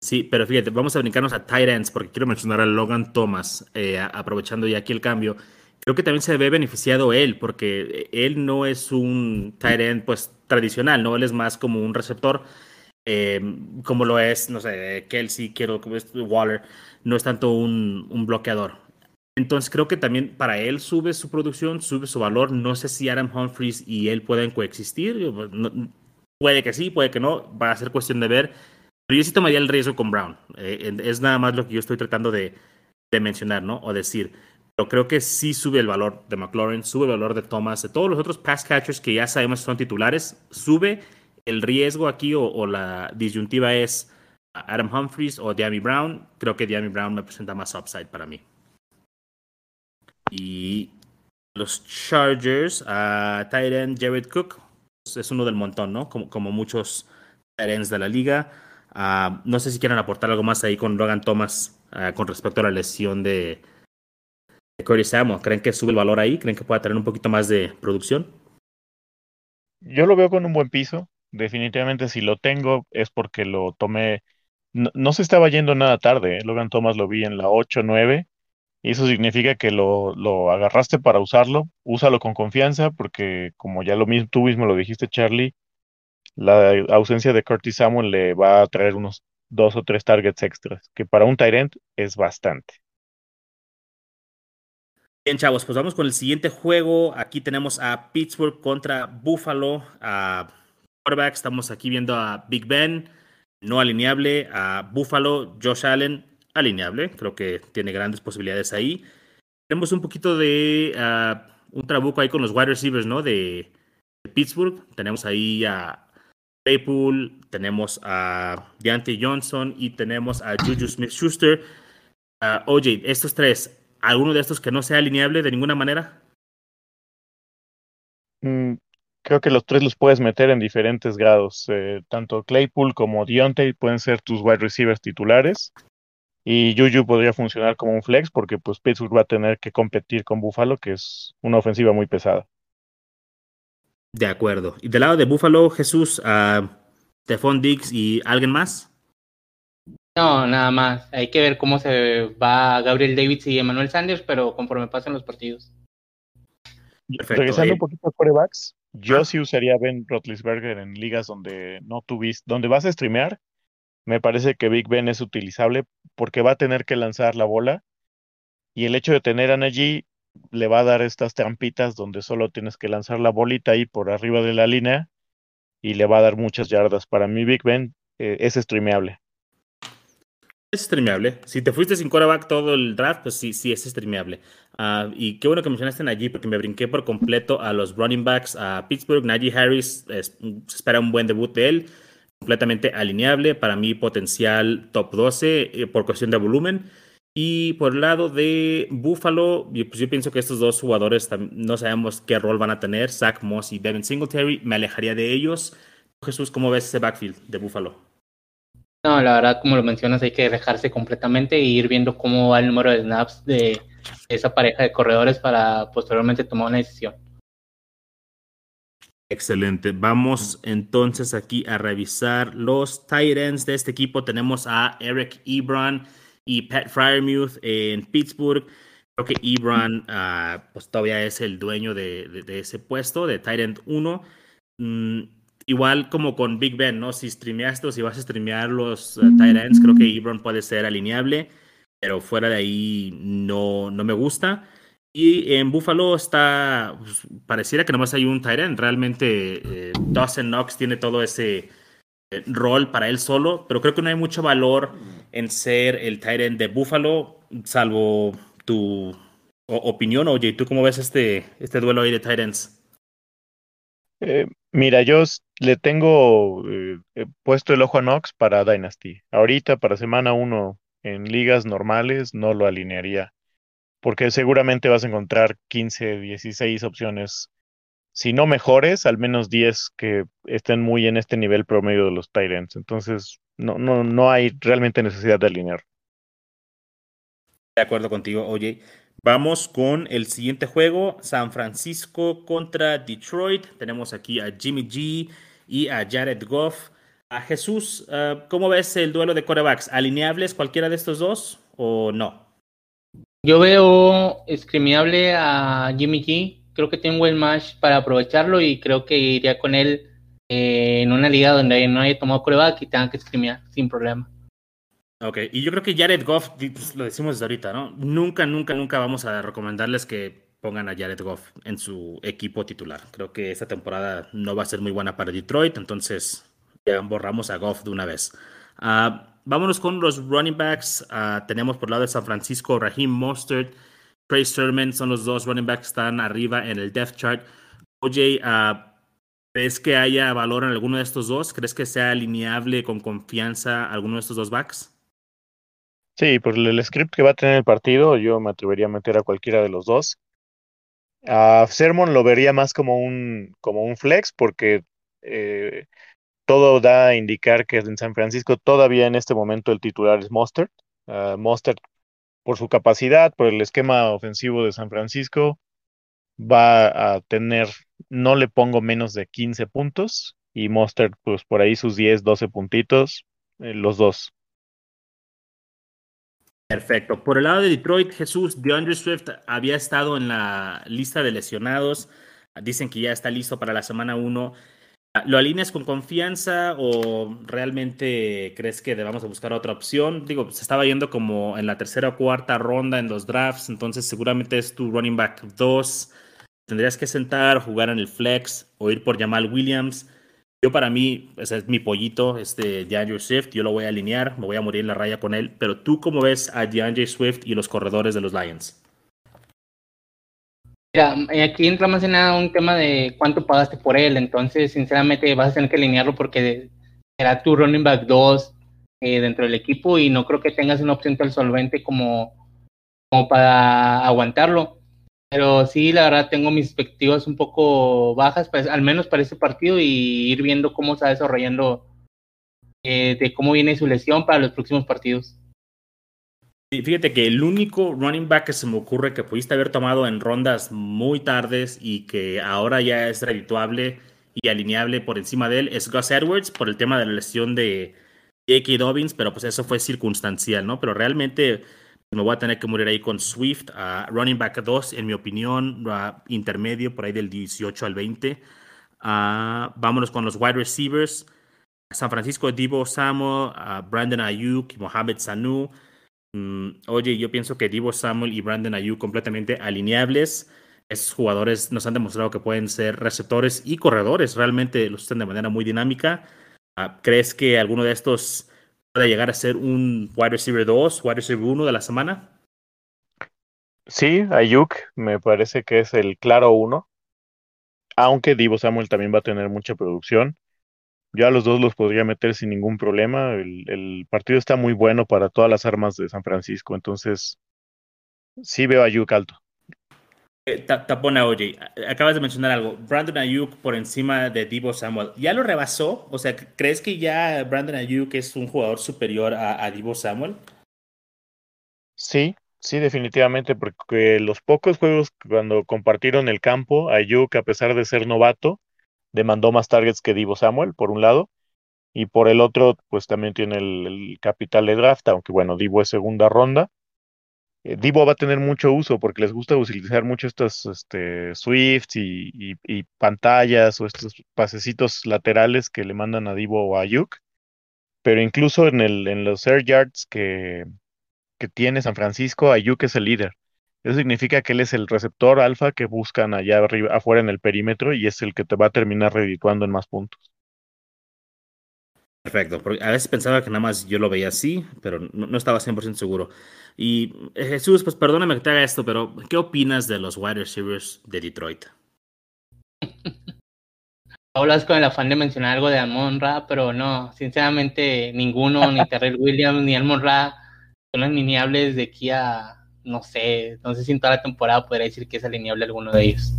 Sí, pero fíjate, vamos a brincarnos a tight ends porque quiero mencionar a Logan Thomas, eh, aprovechando ya aquí el cambio. Creo que también se ve beneficiado él, porque él no es un tight end pues tradicional, ¿no? Él es más como un receptor eh, como lo es, no sé, Kelsey, quiero Waller, no es tanto un, bloqueador. Entonces creo que también para él sube su producción, sube su valor. No sé si Adam Humphries y él pueden coexistir. No, Puede que sí, puede que no, va a ser cuestión de ver. Pero yo sí tomaría el riesgo con Brown. Eh, es nada más lo que yo estoy tratando de, de mencionar, ¿no? O decir. Pero creo que sí sube el valor de McLaurin, sube el valor de Thomas, de todos los otros pass catchers que ya sabemos son titulares, sube el riesgo aquí o, la disyuntiva es Adam Humphries o Diami Brown. Creo que Diami Brown me presenta más upside para mí. Y los Chargers, a uh, Tyrant Jared Cook, pues, es uno del montón, ¿no? Como, como muchos Tyrants de la liga. Ah, no sé si quieren aportar algo más ahí con Logan Thomas ah, con respecto a la lesión de, de Curtis Samuel. ¿Creen que sube el valor ahí? ¿Creen que pueda tener un poquito más de producción? Yo lo veo con un buen piso. Definitivamente si lo tengo es porque lo tomé. No, se estaba yendo nada tarde. ¿eh? Logan Thomas lo vi en la 8-9 y eso significa que lo, lo, agarraste para usarlo. Úsalo con confianza porque como ya lo mismo, tú mismo lo dijiste Charlie, la ausencia de Curtis Samuel le va a traer unos dos o tres targets extras, que para un Tyrant es bastante. Bien, chavos, pues vamos con el siguiente juego. Aquí tenemos a Pittsburgh contra Buffalo. A quarterback, estamos aquí viendo a Big Ben, no alineable, a Buffalo, Josh Allen, alineable. Creo que tiene grandes posibilidades ahí. Tenemos un poquito de uh, un trabuco ahí con los wide receivers, ¿no? De, Pittsburgh. Tenemos ahí a Claypool, tenemos a Deontay Johnson y tenemos a Juju Smith-Schuster. Uh, oye, estos tres, alguno de estos que no sea alineable de ninguna manera? Mm, creo que los tres los puedes meter en diferentes grados. Eh, tanto Claypool como Deontay pueden ser tus wide receivers titulares. Y Juju podría funcionar como un flex porque pues Pittsburgh va a tener que competir con Buffalo, que es una ofensiva muy pesada. De acuerdo. Y del lado de Buffalo, Jesús, uh, Stephon Diggs y alguien más. No, nada más. Hay que ver cómo se va Gabriel Davis y Emmanuel Sanders, pero conforme pasen los partidos. Regresando un eh, poquito a corebacks, yo sí usaría Ben Roethlisberger en ligas donde no tuviste, donde vas a streamear. Me parece que Big Ben es utilizable porque va a tener que lanzar la bola y el hecho de tener a Najee le va a dar estas trampitas donde solo tienes que lanzar la bolita ahí por arriba de la línea y le va a dar muchas yardas. Para mí Big Ben eh, es streameable. Es streameable. Si te fuiste sin quarterback todo el draft, pues sí, sí es streameable. Uh, y qué bueno que mencionaste allí, porque me brinqué por completo a los running backs a Pittsburgh. Najee Harris, se espera un buen debut de él. Completamente alineable. Para mí, potencial top 12 eh, por cuestión de volumen. Y por el lado de Buffalo, pues yo pienso que estos dos jugadores no sabemos qué rol van a tener. Zach Moss y Devin Singletary. Me alejaría de ellos. Jesús, ¿cómo ves ese backfield de Buffalo? No, la verdad, como lo mencionas, hay que dejarse completamente e ir viendo cómo va el número de snaps de esa pareja de corredores para posteriormente tomar una decisión. Excelente. Vamos entonces aquí a revisar los tight ends de este equipo. Tenemos a Eric Ebron y Pat Fryermuth en Pittsburgh. Creo que Ebron ah, pues todavía es el dueño de, ese puesto de tight end 1. Igual como con Big Ben, ¿no? Si streameaste o si vas a streamear los uh, tight ends, creo que Ebron puede ser alineable, pero fuera de ahí no, no me gusta. Y en Buffalo está, pues, pareciera que nomás hay un end. Realmente eh, Dawson Knox tiene todo ese eh, rol para él solo, pero creo que no hay mucho valor en ser el end de Buffalo, salvo tu opinión. Oye, ¿tú cómo ves este, este duelo ahí de ends? Eh, mira, yo le tengo puesto el ojo a Knox para Dynasty. Ahorita, para semana 1, en ligas normales, no lo alinearía, porque seguramente vas a encontrar 15, 16 opciones, si no mejores, al menos 10 que estén muy en este nivel promedio de los Tyrants. Entonces, no, no, no hay realmente necesidad de alinear. De acuerdo contigo, oye. Vamos con el siguiente juego, San Francisco contra Detroit. Tenemos aquí a Jimmy G y a Jared Goff. A Jesús, ah, ¿cómo ves el duelo de corebacks? ¿Alineables cualquiera de estos dos o no? Yo veo escrimiable a Jimmy G. Creo que un buen match para aprovecharlo y creo que iría con él eh, en una liga donde no haya tomado coreback y tenga que escrimear sin problema. Ok, y yo creo que Jared Goff, pues, lo decimos desde ahorita, ¿no? Nunca, nunca, nunca vamos a recomendarles que pongan a Jared Goff en su equipo titular. Creo que esta temporada no va a ser muy buena para Detroit, entonces ya borramos a Goff de una vez. Uh, vámonos con los running backs. Uh, tenemos por el lado de San Francisco Raheem Mostert, Trey Sermon, son los dos running backs que están arriba en el depth chart. OJ, uh, ¿crees que haya valor en alguno de estos dos? ¿Crees que sea alineable con confianza alguno de estos dos backs? Sí, por el script que va a tener el partido, yo me atrevería a meter a cualquiera de los dos. A Sermon lo vería más como un, como un flex porque eh, todo da a indicar que en San Francisco todavía en este momento el titular es Mostert. Uh, Mostert, por su capacidad, por el esquema ofensivo de San Francisco, va a tener, no le pongo menos de 15 puntos y Mostert, pues por ahí sus 10, 12 puntitos, eh, los dos. Perfecto. Por el lado de Detroit, Jesús, DeAndre Swift había estado en la lista de lesionados. Dicen que ya está listo para la semana 1. ¿Lo alineas con confianza o realmente crees que debamos buscar otra opción? Digo, se estaba yendo como en la tercera o cuarta ronda en los drafts, entonces seguramente es tu running back 2. Tendrías que sentar, jugar en el flex o ir por Jamal Williams. Yo para mí, ese es mi pollito, este DeAndre Swift, yo lo voy a alinear, me voy a morir en la raya con él, pero tú cómo ves a DeAndre Swift y los corredores de los Lions? Mira, aquí entra más en nada un tema de cuánto pagaste por él, entonces sinceramente vas a tener que alinearlo porque será tu running back 2 eh, dentro del equipo y no creo que tengas una opción tan solvente como, como para aguantarlo. Pero sí, la verdad, tengo mis expectativas un poco bajas, pues, al menos para este partido, y ir viendo cómo está desarrollando, eh, de cómo viene su lesión para los próximos partidos. Fíjate que el único running back que se me ocurre que pudiste haber tomado en rondas muy tardes y que ahora ya es redituable y alineable por encima de él es Gus Edwards por el tema de la lesión de J.K. Dobbins, pero pues eso fue circunstancial, ¿no? Pero realmente me voy a tener que morir ahí con Swift, running back 2, en mi opinión, intermedio, por ahí del 18 al 20. Ah, vámonos con los wide receivers. San Francisco, Divo Samuel, Brandon Ayuk Mohamed Sanu. Mm, oye, yo pienso que Divo Samuel y Brandon Ayuk completamente alineables. Esos jugadores nos han demostrado que pueden ser receptores y corredores. Realmente los usan de manera muy dinámica. Ah, ¿Crees que alguno de estos puede llegar a ser un wide receiver 2, wide receiver 1 de la semana? Sí, Ayuk me parece que es el claro uno. Aunque Divo Samuel también va a tener mucha producción. Yo a los dos los podría meter sin ningún problema. El, el partido está muy bueno para todas las armas de San Francisco. Entonces, sí veo a Ayuk alto. Eh, tapona, oye, acabas de mencionar algo. Brandon Ayuk por encima de Divo Samuel. ¿Ya lo rebasó? O sea, ¿crees que ya Brandon Ayuk es un jugador superior a, a Divo Samuel? Sí, sí, definitivamente, porque los pocos juegos cuando compartieron el campo, Ayuk, a pesar de ser novato, demandó más targets que Divo Samuel, por un lado, y por el otro, pues también tiene el, capital de draft, aunque bueno, Divo es segunda ronda eh, Divo va a tener mucho uso porque les gusta utilizar mucho estos este, Swifts y, y, y, pantallas o estos pasecitos laterales que le mandan a Divo o a Ayuk. Pero incluso en, el, en los air yards que, que tiene San Francisco, Ayuk es el líder. Eso significa que él es el receptor alfa que buscan allá arriba, afuera en el perímetro y es el que te va a terminar redituando en más puntos. Perfecto, porque a veces pensaba que nada más yo lo veía así, pero no, no estaba 100% seguro. Y eh, Jesús, pues perdóname que te haga esto, pero ¿qué opinas de los wide receivers de Detroit? Hablas con el afán de mencionar algo de Amon Ra, pero no, sinceramente ninguno, ni Terrell Williams, ni Amon Ra son alineables de aquí a, no sé, no sé si en toda la temporada podría decir que es alineable alguno de ellos.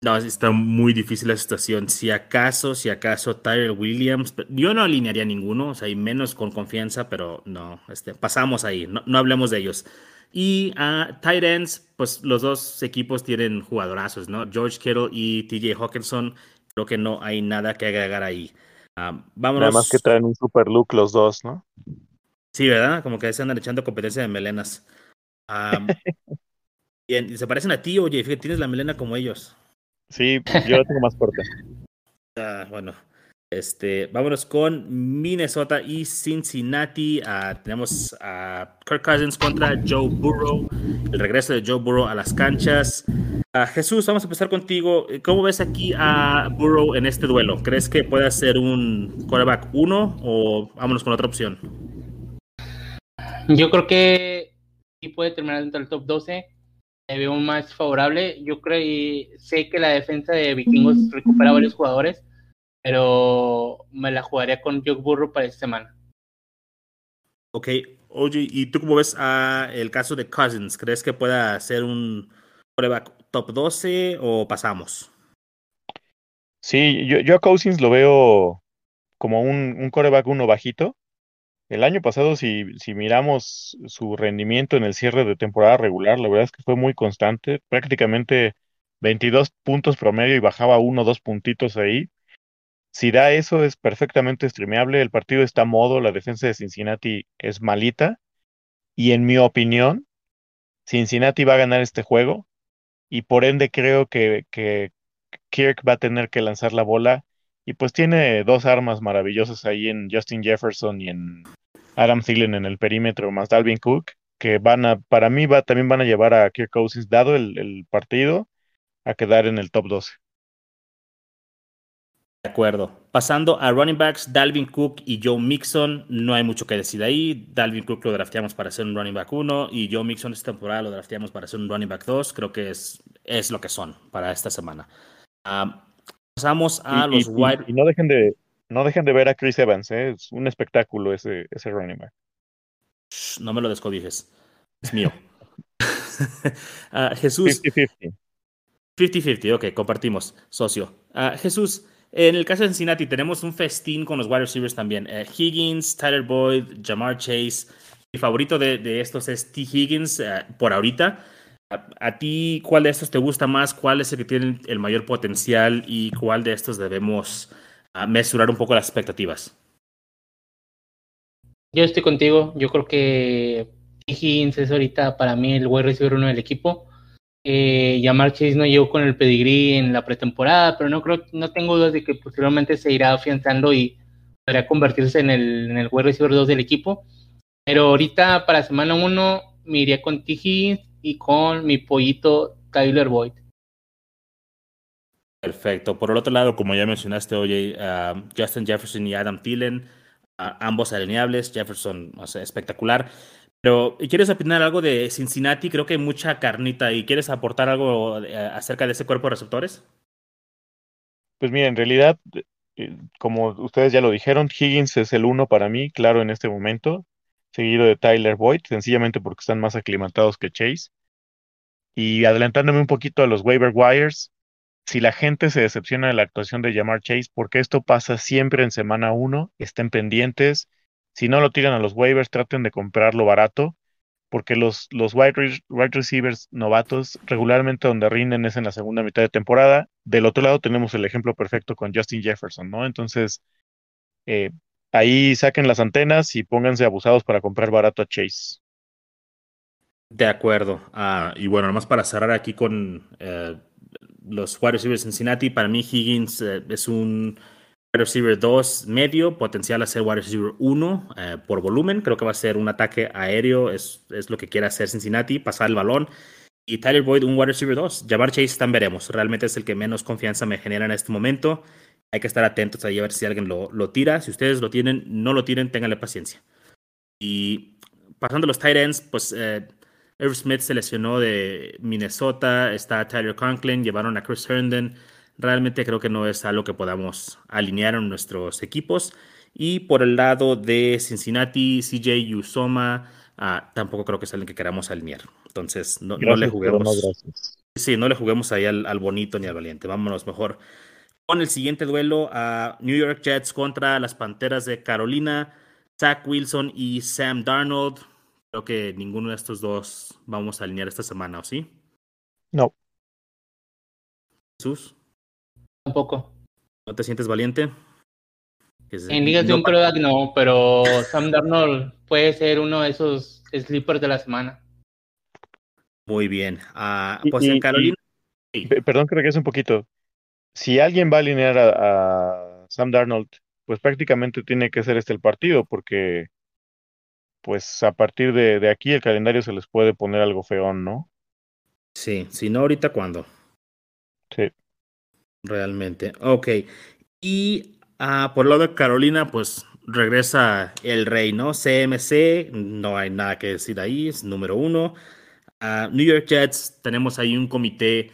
No, está muy difícil la situación. Si acaso, si acaso Tyler Williams, yo no alinearía ninguno, o sea, y menos con confianza, pero no, este, pasamos ahí, no, no hablemos de ellos. Y a uh, tight ends, pues los dos equipos tienen jugadorazos, ¿no? George Kittle y TJ Hawkinson, creo que no hay nada que agregar ahí. Uh, vámonos. Nada más que traen un super look los dos, ¿no? Sí, ¿verdad? Como que se andan echando competencia de melenas. Um, y, se parecen a ti, oye, fíjate, tienes la melena como ellos. Sí, yo la tengo más corta. Ah, bueno. Este, vámonos con Minnesota y Cincinnati. Ah, tenemos a Kirk Cousins contra Joe Burrow. El regreso de Joe Burrow a las canchas. Ah, Jesús, vamos a empezar contigo. ¿Cómo ves aquí a Burrow en este duelo? ¿Crees que pueda ser un quarterback 1 o vámonos con otra opción? Yo creo que sí puede terminar dentro del top 12. Me veo más favorable. Yo creo y sé que la defensa de Vikingos recupera varios jugadores pero me la jugaría con Joe Burrow para esta semana. Ok, oye, ¿y tú cómo ves a el caso de Cousins? ¿Crees que pueda ser un prueba top 12 o pasamos? Sí, yo, yo a Cousins lo veo como un, un coreback uno bajito. El año pasado, si, si miramos su rendimiento en el cierre de temporada regular, la verdad es que fue muy constante, prácticamente 22 puntos promedio y bajaba uno o dos puntitos ahí. Si da eso, es perfectamente streameable. El partido está a modo, la defensa de Cincinnati es malita. Y en mi opinión, Cincinnati va a ganar este juego. Y por ende creo que, que Kirk va a tener que lanzar la bola. Y pues tiene dos armas maravillosas ahí en Justin Jefferson y en Adam Thielen en el perímetro, más Dalvin Cook, que van a, para mí va, también van a llevar a Kirk Cousins, dado el, el partido, a quedar en el top 12. De acuerdo. Pasando a running backs, Dalvin Cook y Joe Mixon, no hay mucho que decir ahí. Dalvin Cook lo drafteamos para ser un running back 1 y Joe Mixon esta temporada lo drafteamos para ser un running back 2. Creo que es, es lo que son para esta semana. pasamos a los wide. Y, no, dejen de, no dejen de ver a Chris Evans, ¿eh? es un espectáculo ese, ese running back. no me lo descodijes, es mío. uh, Jesús. 50-50. 50-50, ok, compartimos, socio. Uh, Jesús. En el caso de Cincinnati tenemos un festín con los wide receivers también. Eh, Higgins, Tyler Boyd, Jamar Chase. Mi favorito de, estos es T. Higgins eh, por ahorita. A, ti, ¿cuál de estos te gusta más? ¿Cuál es el que tiene el mayor potencial? ¿Y cuál de estos debemos uh, mesurar un poco las expectativas? Yo estoy contigo. Yo creo que. Higgins es ahorita para mí el wide receiver uno del equipo. Eh, Yamar Chase no llegó con el pedigrí en la pretemporada, pero no creo, no tengo dudas de que posteriormente se irá afianzando y podría convertirse en el, en el receiver 2 del equipo. Pero ahorita para semana 1 me iría con T. y con mi pollito Tyler Boyd. Perfecto. Por el otro lado, como ya mencionaste, oye, uh, Justin Jefferson y Adam Thielen, uh, ambos alineables. Jefferson, espectacular. Pero, ¿quieres opinar algo de Cincinnati? Creo que hay mucha carnita. ¿Y quieres aportar algo eh, acerca de ese cuerpo de receptores? Pues mira, en realidad, eh, como ustedes ya lo dijeron, Higgins es el uno para mí, claro, en este momento, seguido de Tyler Boyd, sencillamente porque están más aclimatados que Chase. Y adelantándome un poquito a los waiver wires, si la gente se decepciona de la actuación de Jamar Chase, porque esto pasa siempre en semana uno, estén pendientes si no lo tiran a los waivers, traten de comprarlo barato, porque los, los wide, receivers novatos regularmente donde rinden es en la segunda mitad de temporada. Del otro lado tenemos el ejemplo perfecto con Justin Jefferson, ¿no? Entonces, eh, ahí saquen las antenas y pónganse abusados para comprar barato a Chase. De acuerdo. Ah, y bueno, nomás para cerrar aquí con eh, los wide receivers Cincinnati, para mí Higgins eh, es un wide receiver 2 medio, potencial a ser wide receiver 1 eh, por volumen. Creo que va a ser un ataque aéreo, es, es, lo que quiere hacer Cincinnati, pasar el balón. Y Tyler Boyd, un wide receiver 2. Jamar Chase, también veremos. Realmente es el que menos confianza me genera en este momento. Hay que estar atentos a ver si alguien lo, lo tira. Si ustedes lo tienen, no lo tiren, ténganle paciencia. Y pasando a los tight ends, pues eh, Irv Smith se lesionó de Minnesota, está Tyler Conklin, llevaron a Chris Herndon realmente creo que no es algo que podamos alinear en nuestros equipos. Y por el lado de Cincinnati, CJ Usoma, ah, tampoco creo que es alguien que queramos alinear. Entonces, no, le juguemos. sí, no le juguemos ahí al, bonito ni al valiente. Vámonos mejor con el siguiente duelo a New York Jets contra las Panteras de Carolina, Zach Wilson y Sam Darnold. Creo que ninguno de estos dos vamos a alinear esta semana, ¿o sí? No. Jesús tampoco. ¿No te sientes valiente? En ligas de un quarterback no, pero Sam Darnold puede ser uno de esos sleepers de la semana. Muy bien. Ah, pues en Carolina. Perdón que regrese un poquito. Si alguien va a alinear a, Sam Darnold, pues prácticamente tiene que ser este el partido, porque pues a partir de, de aquí el calendario se les puede poner algo feón, ¿no? Sí, si no ahorita, ¿cuándo? Sí. Realmente. Ok. Y ah, por el lado de Carolina, pues regresa el rey, ¿no? CMC, no hay nada que decir ahí, es número uno. Ah, New York Jets, tenemos ahí un comité,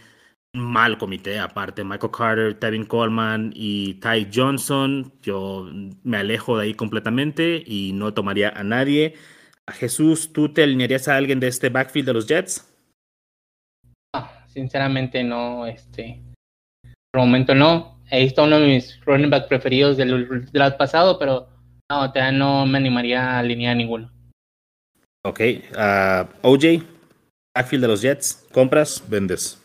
mal comité, aparte, Michael Carter, Tevin Coleman y Ty Johnson. Yo me alejo de ahí completamente y no tomaría a nadie. A Jesús, ¿tú te alinearías a alguien de este backfield de los Jets? sinceramente no, este, por el momento no. Ahí está uno de mis running back preferidos del draft pasado, pero no, todavía no me animaría a alinear ninguno. Ok, uh, OJ, backfield de los Jets, compras, vendes.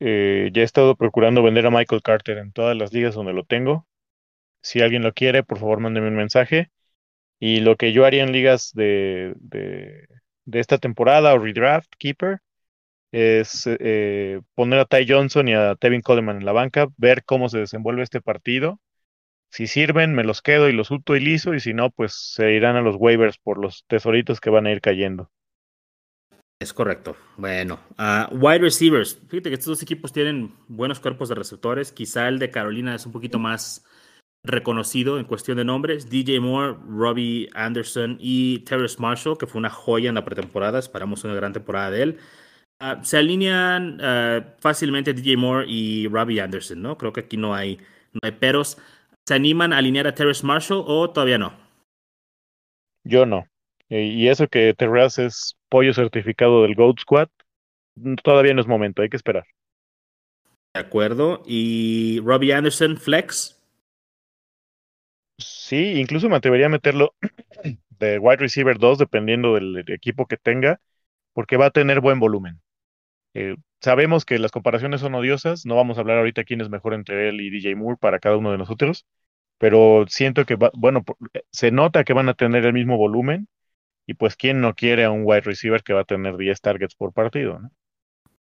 Eh, ya he estado procurando vender a Michael Carter en todas las ligas donde lo tengo. Si alguien lo quiere, por favor, mándeme un mensaje. Y lo que yo haría en ligas de, de, esta temporada o redraft, keeper, es eh, poner a Ty Johnson y a Tevin Coleman en la banca, ver cómo se desenvuelve este partido. Si sirven, me los quedo y los liso, y si no, pues se irán a los waivers por los tesoritos que van a ir cayendo. Es correcto. Bueno, uh, wide receivers. Fíjate que estos dos equipos tienen buenos cuerpos de receptores. Quizá el de Carolina es un poquito más reconocido en cuestión de nombres. DJ Moore, Robbie Anderson y Terrence Marshall, que fue una joya en la pretemporada. Esperamos una gran temporada de él. Uh, se alinean uh, fácilmente DJ Moore y Robbie Anderson, ¿no? Creo que aquí no hay, no hay peros. ¿Se animan a alinear a Terrence Marshall o todavía no? Yo no. Y eso que Terrace es pollo certificado del Goat Squad, todavía no es momento, hay que esperar. De acuerdo. ¿Y Robbie Anderson, flex? Sí, incluso me atrevería a meterlo de wide receiver 2, dependiendo del equipo que tenga, porque va a tener buen volumen. Eh, sabemos que las comparaciones son odiosas, no vamos a hablar ahorita quién es mejor entre él y DJ Moore para cada uno de nosotros, pero siento que, va, bueno, eh, se nota que van a tener el mismo volumen y pues quién no quiere a un wide receiver que va a tener 10 targets por partido, ¿no?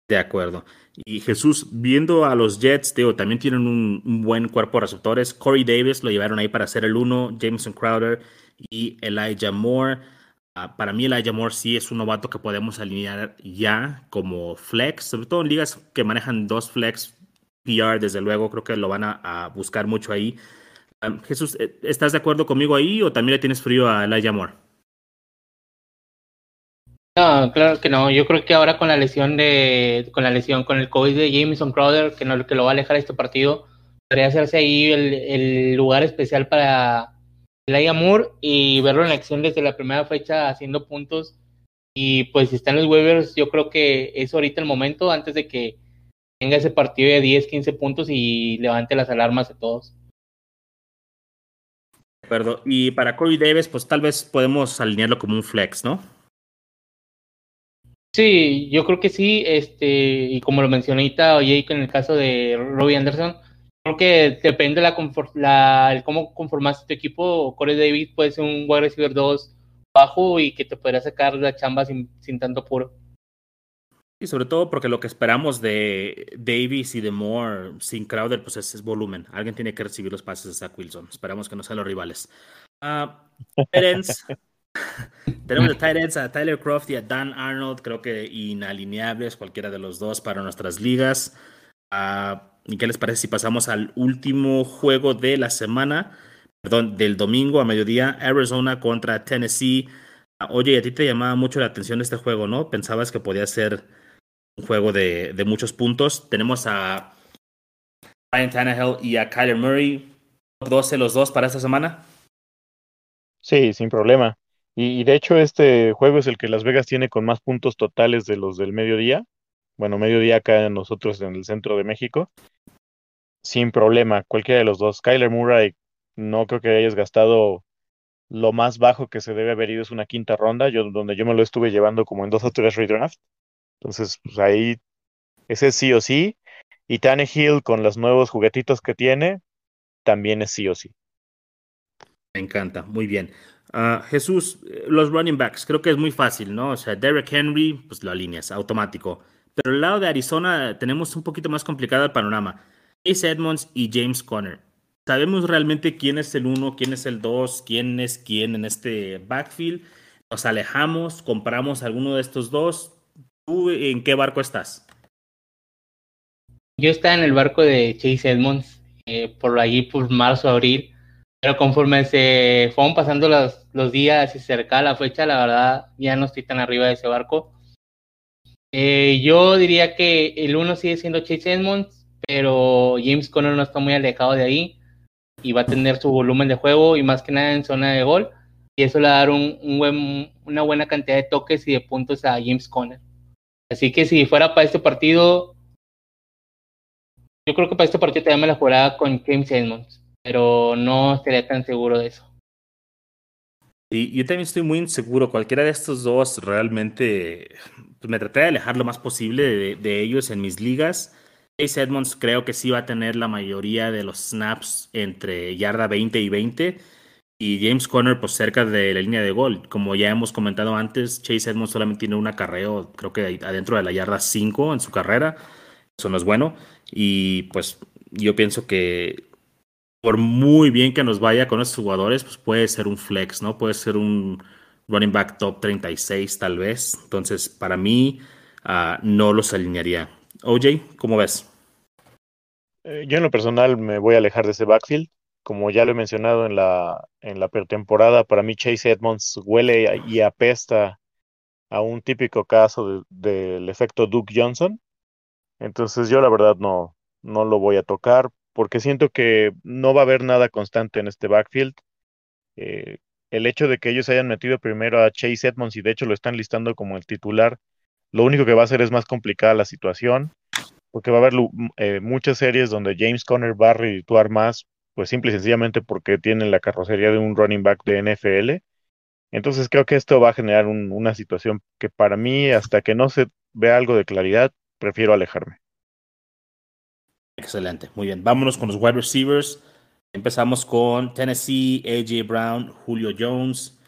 De acuerdo. Y Jesús, viendo a los Jets, digo, también tienen un, buen cuerpo de receptores. Corey Davis lo llevaron ahí para ser el uno, Jameson Crowder y Elijah Moore. Uh, para mí Elijah Moore sí es un novato que podemos alinear ya como flex, sobre todo en ligas que manejan dos flex PR, desde luego, creo que lo van a, buscar mucho ahí. Um, Jesús, eh, ¿estás de acuerdo conmigo ahí o también le tienes frío a Elijah Moore? No, claro que no. Yo creo que ahora con la lesión de, con la lesión, con el COVID de Jameson Crowder, que no, que lo va a alejar este partido, podría hacerse ahí el, lugar especial para Elijah Moore y verlo en acción desde la primera fecha haciendo puntos. Y pues si está en los waivers, yo creo que es ahorita el momento antes de que tenga ese partido de 10, 15 puntos y levante las alarmas a todos. De acuerdo. Y para Corey Davis, pues tal vez podemos alinearlo como un flex, ¿no? Sí, yo creo que sí, este, y como lo mencioné ahorita, oye, en el caso de Robbie Anderson, creo que depende de la, la el cómo conformaste tu equipo. Corey Davis puede ser un wide receiver 2 bajo y que te podrá sacar la chamba sin, sin tanto puro. Y sobre todo porque lo que esperamos de Davis y de Moore sin Crowder, pues es, es volumen. Alguien tiene que recibir los pases de Zach Wilson. Esperamos que no sean los rivales. Uh, Tenemos tight ends a Tyler Croft y a Dan Arnold, creo que inalineables cualquiera de los dos para nuestras ligas. Uh, ¿Y qué les parece si pasamos al último juego de la semana? Perdón, del domingo a mediodía, Arizona contra Tennessee. Uh, oye, a ti te llamaba mucho la atención este juego, ¿no? Pensabas que podía ser un juego de, muchos puntos. Tenemos a Ryan Tannehill y a Kyler Murray. 12 los dos para esta semana. Sí, sin problema. Y, de hecho este juego es el que Las Vegas tiene con más puntos totales de los del mediodía. Bueno, mediodía acá nosotros en el centro de México. Sin problema, cualquiera de los dos. Kyler Murray, no creo que hayas gastado lo más bajo que se debe haber ido es una quinta ronda, yo, donde yo me lo estuve llevando como en dos o tres redraft. Entonces, pues ahí, ese sí o sí. Y Tannehill con los nuevos juguetitos que tiene, también es sí o sí. Me encanta, muy bien. Jesús, los running backs, creo que es muy fácil, ¿no? O sea, Derek Henry, pues lo alineas, automático. Pero al lado de Arizona tenemos un poquito más complicado el panorama. Chase Edmonds y James Conner. sabemos realmente quién es el uno, quién es el dos, quién es quién en este backfield. Nos alejamos, compramos alguno de estos dos. ¿Tú en qué barco estás? Yo estaba en el barco de Chase Edmonds, eh, por allí por marzo, abril. Pero conforme se fueron pasando los, días y se acercaba la fecha, la verdad ya no estoy tan arriba de ese barco. Eh, yo diría que el uno sigue siendo Chase Edmonds, pero James Conner no está muy alejado de ahí y va a tener su volumen de juego y más que nada en zona de gol. Y eso le va a dar un buen, una buena cantidad de toques y de puntos a James Conner. Así que si fuera para este partido, yo creo que para este partido también me la jugaba con James Edmonds, pero no estaría tan seguro de eso. Y yo también estoy muy inseguro. Cualquiera de estos dos realmente pues me traté de alejar lo más posible de, ellos en mis ligas. Chase Edmonds creo que sí va a tener la mayoría de los snaps entre yarda 20 y 20. Y James Conner, pues cerca de la línea de gol. Como ya hemos comentado antes, Chase Edmonds solamente tiene un acarreo, creo que adentro de la yarda 5 en su carrera. Eso no es bueno. Y pues yo pienso que por muy bien que nos vaya con estos jugadores, pues puede ser un flex, ¿no? Puede ser un running back top 36 tal vez. Entonces, para mí, uh, no los alinearía. OJ, ¿cómo ves? Eh, yo en lo personal me voy a alejar de ese backfield. Como ya lo he mencionado en la, en la pretemporada, para mí Chase Edmonds huele y apesta a un típico caso del de, efecto Duke Johnson. Entonces yo la verdad no, no lo voy a tocar porque siento que no va a haber nada constante en este backfield. Eh, el hecho de que ellos hayan metido primero a Chase Edmonds y de hecho lo están listando como el titular, lo único que va a hacer es más complicada la situación, porque va a haber eh, muchas series donde James Conner va a redituar más, pues simple y sencillamente porque tienen la carrocería de un running back de NFL. Entonces creo que esto va a generar un, una situación que para mí, hasta que no se vea algo de claridad, prefiero alejarme. Excelente, muy bien. Vámonos con los wide receivers. Empezamos con Tennessee, AJ Brown, Julio Jones.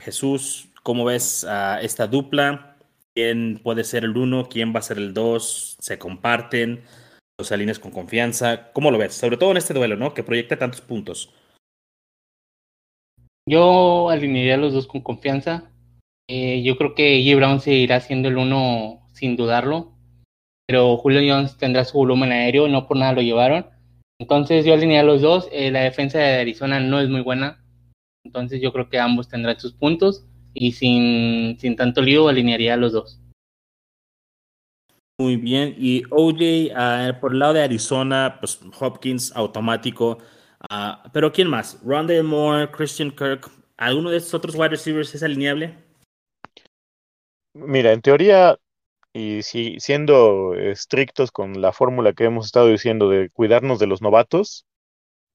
Jesús, ¿cómo ves esta dupla? ¿Quién puede ser el uno? ¿Quién va a ser el dos? ¿Se comparten? ¿Los alineas con confianza? ¿Cómo lo ves? Sobre todo en este duelo, ¿no? Que proyecta tantos puntos. Yo alinearía a los dos con confianza. Eh, yo creo que AJ Brown seguirá siendo el uno sin dudarlo. Pero Julio Jones tendrá su volumen aéreo, no por nada lo llevaron. Entonces yo alineé a los dos. Eh, la defensa de Arizona no es muy buena. Entonces yo creo que ambos tendrán sus puntos. Y sin, sin tanto lío alinearía a los dos. Muy bien. Y OJ, uh, por el lado de Arizona, pues Hopkins automático. Uh, pero ¿quién más? Rondell Moore, Christian Kirk. ¿Alguno de estos otros wide receivers es alineable? Mira, en teoría y si, siendo estrictos con la fórmula que hemos estado diciendo de cuidarnos de los novatos,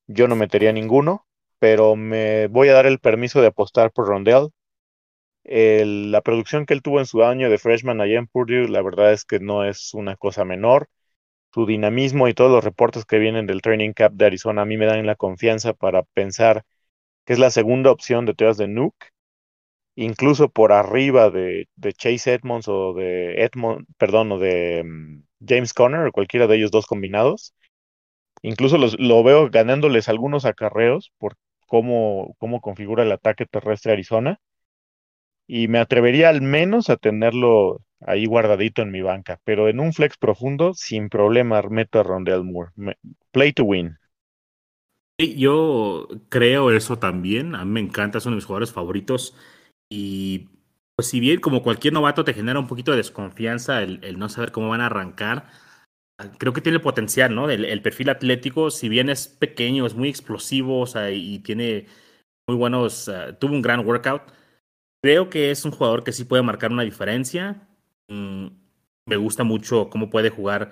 yo no metería ninguno, pero me voy a dar el permiso de apostar por Rondell. El, la producción que él tuvo en su año de freshman allá en Purdue, la verdad es que no es una cosa menor. Su dinamismo y todos los reportes que vienen del training camp de Arizona a mí me dan la confianza para pensar que es la segunda opción detrás de Nuke incluso por arriba de, Chase Edmonds o de Edmond, perdón, o de um, James Conner, o cualquiera de ellos dos combinados. Incluso los, lo veo ganándoles algunos acarreos por cómo, cómo configura el ataque terrestre Arizona. Y me atrevería al menos a tenerlo ahí guardadito en mi banca, pero en un flex profundo, sin problema, meto a Rondell Moore. Play to win. Yo creo eso también. A mí me encanta, es uno de mis jugadores favoritos. Y pues si bien como cualquier novato te genera un poquito de desconfianza el, no saber cómo van a arrancar, creo que tiene potencial, ¿no? El, perfil atlético, si bien es pequeño, es muy explosivo, o sea, y tiene muy buenos, uh, tuvo un gran workout, creo que es un jugador que sí puede marcar una diferencia. Mm, me gusta mucho cómo puede jugar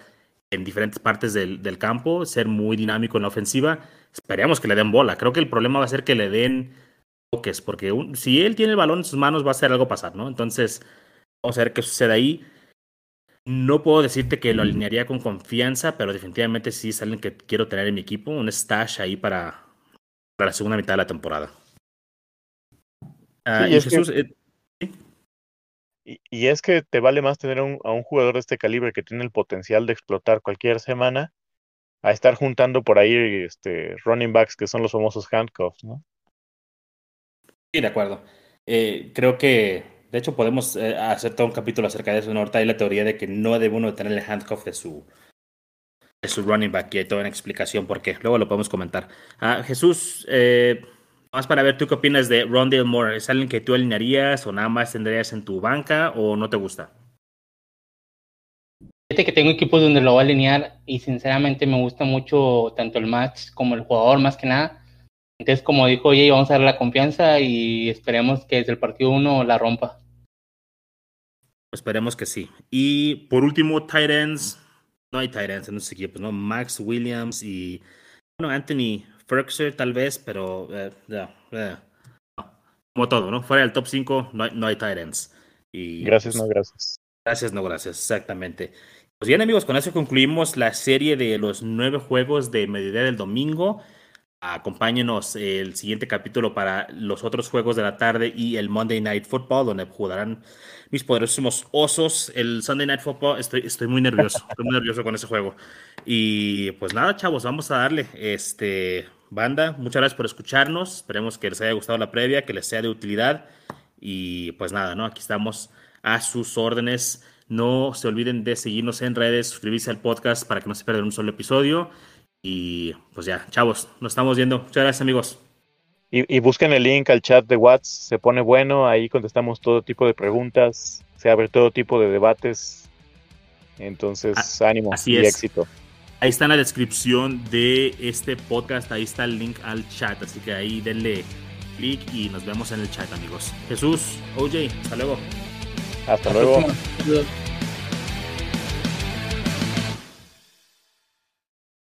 en diferentes partes del, del, campo, ser muy dinámico en la ofensiva. Esperemos que le den bola. Creo que el problema va a ser que le den toques, porque un, si él tiene el balón en sus manos va a hacer algo pasar, ¿no? Entonces, vamos a ver qué sucede ahí. No puedo decirte que lo alinearía con confianza, pero definitivamente sí es alguien que quiero tener en mi equipo, un stash ahí para, para la segunda mitad de la temporada. Uh, sí, y, y, Jesús, que, eh, y, y, es que te vale más tener un, a un jugador de este calibre que tiene el potencial de explotar cualquier semana a estar juntando por ahí este running backs que son los famosos handcuffs, ¿no? Sí, de acuerdo. Eh, creo que, de hecho, podemos eh, hacer todo un capítulo acerca de eso. ¿no? Ahorita hay la teoría de que no debe uno tener el handcuff de su, running back y hay toda una explicación por qué. Luego lo podemos comentar. Ah, Jesús, eh, más para ver, ¿tú qué opinas de Rondale Moore? ¿Es alguien que tú alinearías o nada más tendrías en tu banca o no te gusta? Fíjate que tengo equipos donde lo voy a alinear y sinceramente me gusta mucho tanto el match como el jugador más que nada. Entonces, como dijo Jay, vamos a darle la confianza y esperemos que desde el partido 1 la rompa. Esperemos que sí. Y por último, Titans. No hay Titans en esos equipos, ¿no? Max Williams y. Bueno, Anthony Ferguson tal vez, pero. Eh, eh, como todo, ¿no? Fuera del top 5 no hay, no hay Titans. Y, gracias, no gracias. Gracias, no gracias, exactamente. Pues bien, amigos, con eso concluimos la serie de los nueve juegos de mediodía del domingo. Acompáñenos el siguiente capítulo para los otros juegos de la tarde y el Monday Night Football, donde jugarán mis poderosos osos. El Sunday Night Football, estoy, estoy muy nervioso, estoy muy nervioso con ese juego. Y pues nada, chavos, vamos a darle. Este, banda, muchas gracias por escucharnos. Esperemos que les haya gustado la previa, que les sea de utilidad. Y pues nada, ¿no? Aquí estamos a sus órdenes. No se olviden de seguirnos en redes, suscribirse al podcast para que no se pierdan un solo episodio. Y pues ya, chavos, nos estamos viendo. Muchas gracias, amigos. Y, busquen el link al chat de WhatsApp, se pone bueno, ahí contestamos todo tipo de preguntas, se abre todo tipo de debates. Entonces, ah, ánimo y éxito. Ahí está en la descripción de este podcast, ahí está el link al chat, así que ahí denle clic y nos vemos en el chat, amigos. Jesús, OJ, hasta luego. Hasta luego.